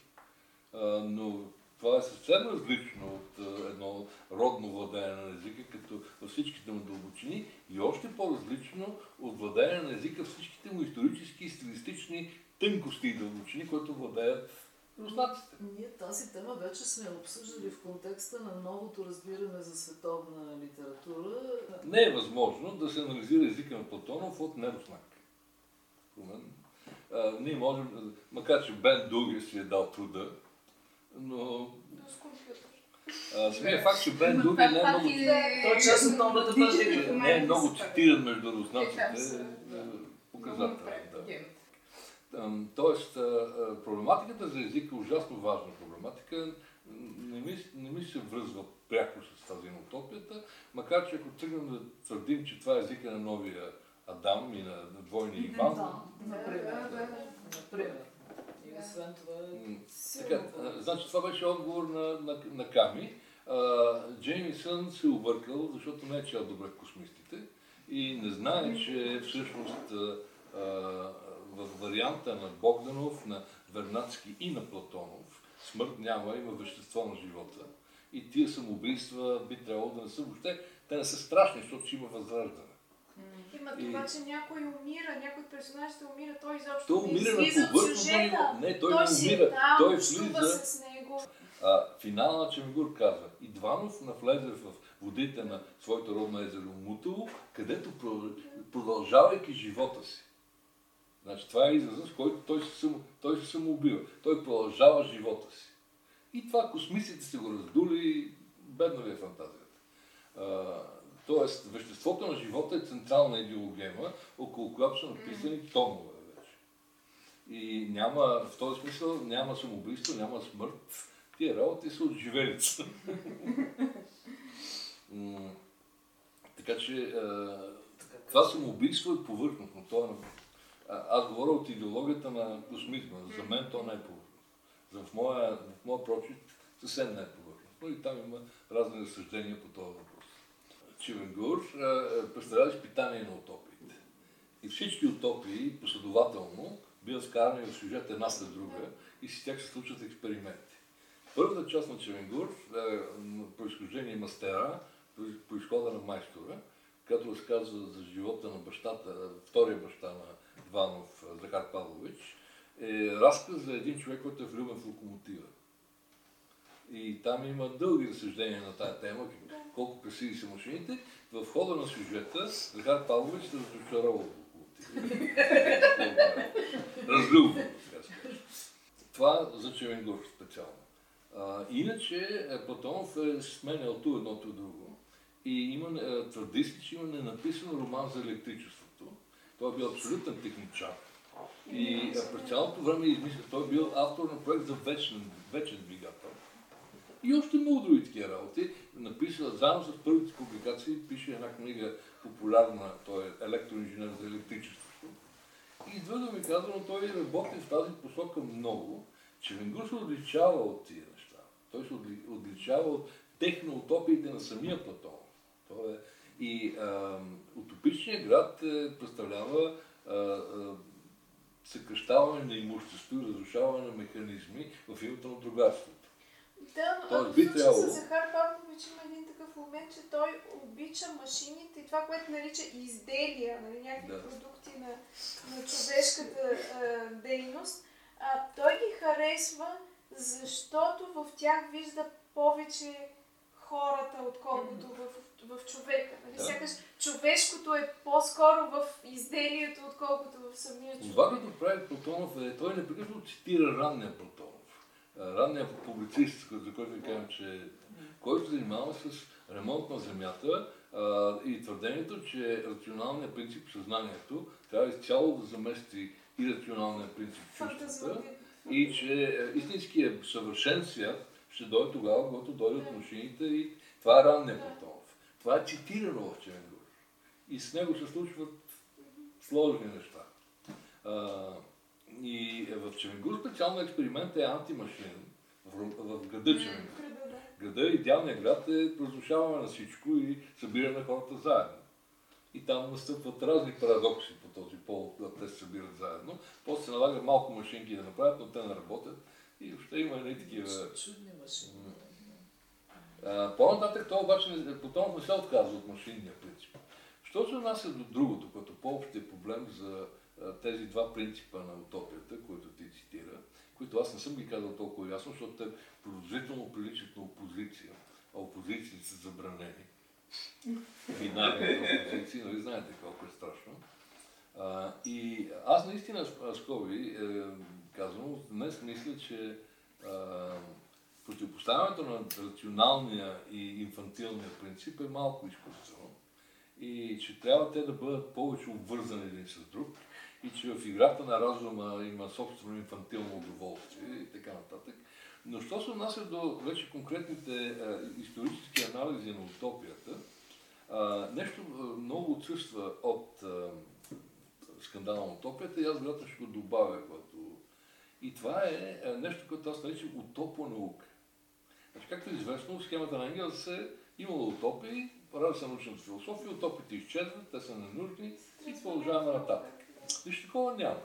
Но това е съвсем различно от едно родно владеене на езика, като във всичките му дълбочини и още по-различно от владеене на езика всичките му исторически и стилистични тънкости и дълбочини, които владеят руснаците. Ние тази тема вече сме обсъждали в контекста на новото разбиране за световна литература. Не е възможно да се анализира езика на Платонов от неруснак. ние можем, макар че Бен Дуги си е дал труда, но... С компютър. Самия факт, че Бен Дуги не е много... Той е част от новата. Не е много цитиран между руснаците. Показателен, да. Тоест, проблематиката за езика е ужасно важна проблематика. Не ми, не ми се връзва пряко с тази на утопията, макар че ако тръгнем да твърдим, че това е езика на новия Адам и на, двойния Иван. Да, например. Например. И освен това... Така, значи това беше отговор на, на, на Ками. Джеймисън се объркал, защото не е чел добре космистите и не знае, че всъщност а, а, в варианта на Богданов, на Вернадски и на Платонов, смърт няма, има вещество на живота. И тия самоубийства би трябвало да не са въобще, те не са страшни, защото ще има възраждане. Има това, че някой умира, някой от персонажите умира, той изобщо Той не умира на излиза от сюжета. Не, той, той не си умира. там, той влиза. с него. А, финала на Чемгур казва, Идванов навлезе в водите на своето родно езеро Мутово, където про- продължавайки живота си. Значи това е изразът, с който той се, само, той се самоубива. Той продължава живота си. И това космиците се го раздули, бедна ви е фантазията. А, тоест, веществото на живота е централна идеологема, около която са написани томове вече. И няма, в този смисъл, няма самоубийство, няма смърт. Тия работи са от живелица. Така че а, това самоубийство е повърхностно. То е, аз говоря от идеологията на космизма. За мен то не е повърхностно. За в моя, в моя прочит съвсем не е повърхностно. И там има разни разсъждения по този въпрос. Чивенгур представлява изпитание на утопиите. И всички утопии последователно биват вкарани в сюжет една след друга и с тях се случват експерименти. Първата част на Чевенгур, е, изключение мастера, по- по изхода на майстора, като разказва за живота на бащата, втория баща на Иванов, е, Захар Павлович, е разказ за един човек, който е влюбен в локомотива. И там има дълги разсъждения на тая тема, колко красиви са машините. В хода на сюжета Захар Павлович се разочарова от локомотива. Разлюбва, така. Това за Чевенгур специално. А, иначе е, Платонов е сменял ту едното друго. И има, е, твърди се, че има ненаписан роман за електричеството. Той е бил абсолютен техничар. И през цялото време измисля, той е бил автор на проект за вечен, вечен двигател. И още много други такива работи. Написал, заедно с първите публикации, пише една книга популярна, той е електроинженер за електричеството. И с ми казано, той работи в тази посока много, че Венгур се отличава от тия неща. Той се отли- отличава от техноутопиите на самия Платонов. Той е, и а, утопичният град е, представлява а, а, съкръщаване на имущество и разрушаване на механизми в името на другарството. Да, но Тоест, би трябвало- с Захар Павлович има един такъв момент, че той обича машините и това, което нарича изделия, нали, някакви Да. продукти на, на човешката а, дейност. А, той ги харесва, защото в тях вижда повече хората, отколкото в, в човека. Нали? Да. Сякаш човешкото е по-скоро в изделието, отколкото в самия човек. Това, като прави Платонов, е, той непрекъснато цитира ранния Платонов. Ранния публицист, за който ви казвам, че който се занимава с ремонт на Земята а, и твърдението, че рационалният принцип съзнанието трябва изцяло да замести ирационалния принцип в чувствата и че е, истинският съвършен свят ще дойде тогава, когато дойдат машините и това е ранния Платонов. Това е цитирано в Чевенгур. И с него се случват сложни неща. А, и в Чевенгур специално експеримент е антимашинен в, в града Чевенгур. Града, да. Града, идеалният град е разрушаване на всичко и събиране на хората заедно. и там настъпват разни парадокси по този повод, когато те се събират заедно. После се налага малко машинки да направят, но те не работят. И въобще има едни такива... Чудни машини. По-нататък това обаче Платонов не се отказва от машинния принцип. Що се отнася до другото, което по-общия проблем за тези два принципа на утопията, които ти цитира, които аз не съм ги казал толкова ясно, защото те продължително приличат на опозиция, а опозиции са забранени. Бинарните опозиции, нали знаете колко е страшно. А, и аз наистина, Скоби, е, казвам, днес мисля, че а, противопоставянето на рационалния и инфантилния принцип е малко изкуствено и че трябва те да бъдат повече обвързани един с друг и че в играта на разума има собствено инфантилно удоволствие и така нататък. Но що се отнася до вече конкретните а, исторически анализи на утопията, а, нещо а, много отсъства от а, скандала на утопията и аз вероятно ще го добавя, когато... И това е а, нещо, което аз наричам утопонаука. Значи, както е известно, схемата на Енгелс е имало утопии, прави се научната философия, утопите изчезват, те са ненужни и продължаваме нататък. Нищо такова няма.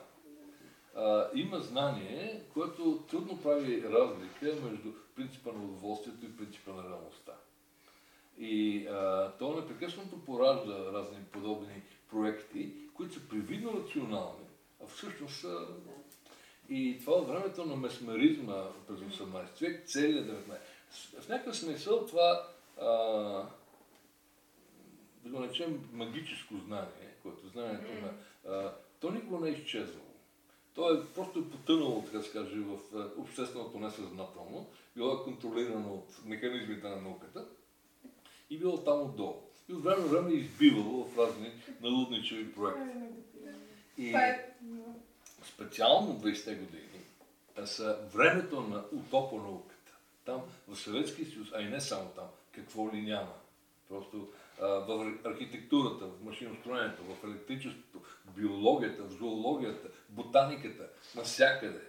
А, има знание, което трудно прави разлика между принципа на удоволствието и принципа на реалността. И а, то непрекъснато поражда разни подобни проекти, които са привидно рационални, а всъщност са... И това от времето на месмеризма през 18 век, целият 19 в някакъв смисъл това, а, да го наречем магическо знание, което знанието на, а, то никога не е изчезвало. То е просто е потънало, така се каже, в общественото несъзнателно, било е контролирано от механизмите на науката и било там отдолу. И от време на време е избивало в разни налудничеви проекти. И специално 20-те години са времето на утопа наука там в Съветския съюз, а и не само там, какво ли няма. Просто в архитектурата, в машиностроенето, в електричеството, в биологията, в зоологията, ботаниката, навсякъде.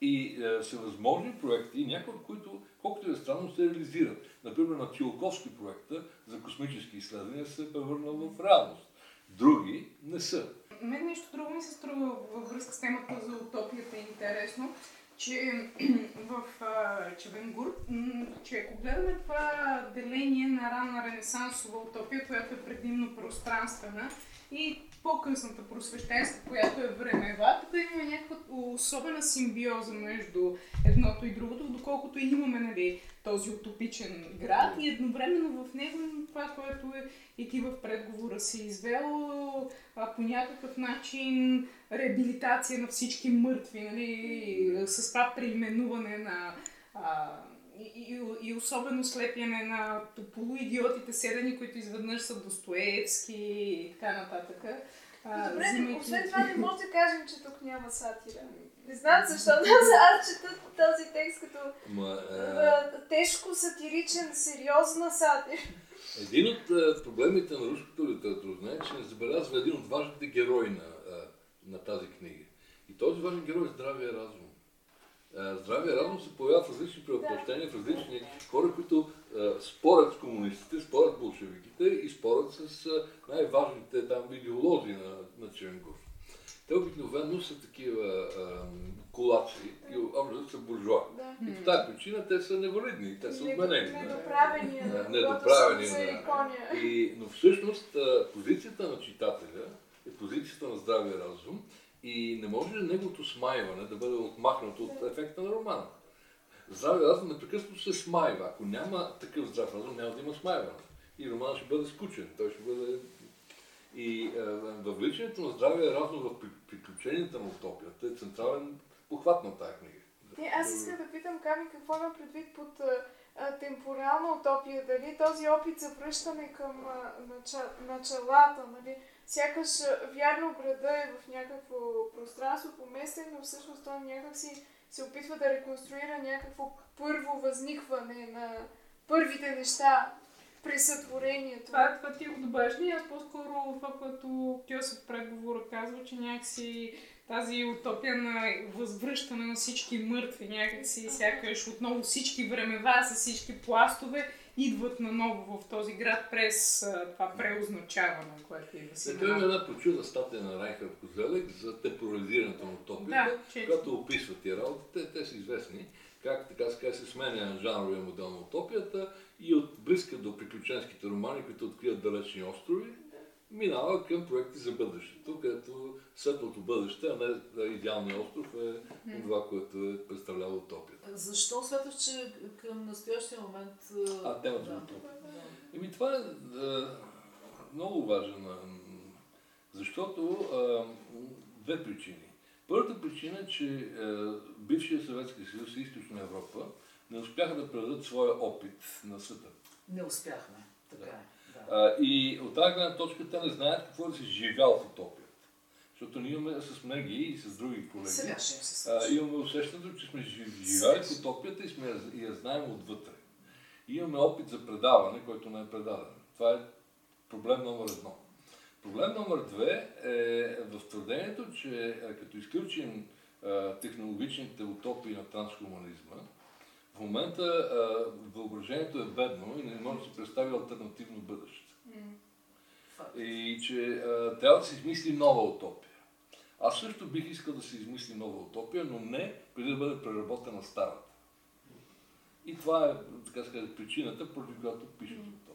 И а, са възможни проекти, някои от които, колкото е странно, се реализират. Например, на Циолковски проекта за космически изследвания се е превърнал в реалност. Други не са. Мен нещо друго ми се струва във връзка с темата за утопията е интересно че в Чевенгур, че ако гледаме това деление на ранна ренесансова утопия, която е предимно пространствена и по-късната просвещенска, която е времева, тук имаме някаква особена симбиоза между едното и другото, доколкото и имаме нали, този утопичен град. И едновременно в него това, което е и ти в предговора си извел, а, по някакъв начин реабилитация на всички мъртви, нали, с това преименуване на а, и, и, и особено слепяне на полуидиотите седени, които изведнъж са Достоевски и така нататък. А, Добре, взимайки... освен това не може да кажем, че тук няма сатира. Не знам защо, но аз чета този текст като Ма, е... тежко сатиричен, сериозна сатира. Един от uh, проблемите на руското литературно е, че не забелязва един от важните герои на, uh, на тази книга. И този важен герой е здравия разум. Uh, здравия разум се появява в различни преоплъщения, в различни хора, които uh, спорят с комунистите, спорят с болшевиките и спорят с uh, най-важните там идеолози на, на Черенгов. Те обикновено са такива а, колачи и общо са буржуа. Да. И по тази причина те са невалидни, те са отменени. Недоправени. Да, недоправени. Да. И, но всъщност позицията на читателя е позицията на здравия разум и не може неговото смайване да бъде отмахнато от ефекта на романа. Здравия разум непрекъснато се смайва. Ако няма такъв здрав разум, няма да има смайване. И романът ще бъде скучен. Той ще бъде и е, въвличането на здравия разум в приключенията на утопията е централен похват на тази книга. Не, аз искам да питам Ками какво има предвид под а, темпорална утопия, дали този опит за връщане към а, нача, началата, нали? Сякаш вярно града е в някакво пространство поместен, но всъщност той някак си се опитва да реконструира някакво първо възникване на първите неща при сътворението. Това, това ти го добавиш ли? Аз по-скоро това, което Кьосев преговора казва, че някакси тази утопия на възвръщане на всички мъртви, някакси сякаш отново всички времева с всички пластове идват наново в този град през това преозначаване, което и да си Ето има една прочуда статия на Райхард Козелек за темпорализирането на утопията, Да, която описва тия работи. Те, те са известни. Как така се, се сменя жанровия модел на утопията и от близка до приключенските романи, които откриват далечни острови, минава към проекти за бъдещето, където светлото бъдеще, а не идеалният остров е това, което е представлява утопията. Защо смяташ, че към настоящия момент... А, темата да, да. Еми това е а, много важен, а, м, защото а, две причини. Първата причина е, че а, бившия Съветски съюз и Източна Европа не успяха да предадат своя опит на света. Не успяхме. Така е. А, и от тази гледна точка те не знаят какво да си живял в утопията. Защото ние имаме с Меги и с други колеги. Сега ще се А, имаме усещането, че сме жив- живели в утопията и, сме, и я знаем отвътре. И имаме опит за предаване, който не е предаден. Това е проблем номер едно. Проблем номер две е в твърдението, че като изключим технологичните утопии на трансхуманизма, в момента е, въображението е бедно и не може да се представи альтернативно бъдеще. И че а, трябва да се измисли нова утопия. Аз също бих искал да се измисли нова утопия, но не преди да бъде преработена старата. И това е, така каже, причината, поради която пишат утопия.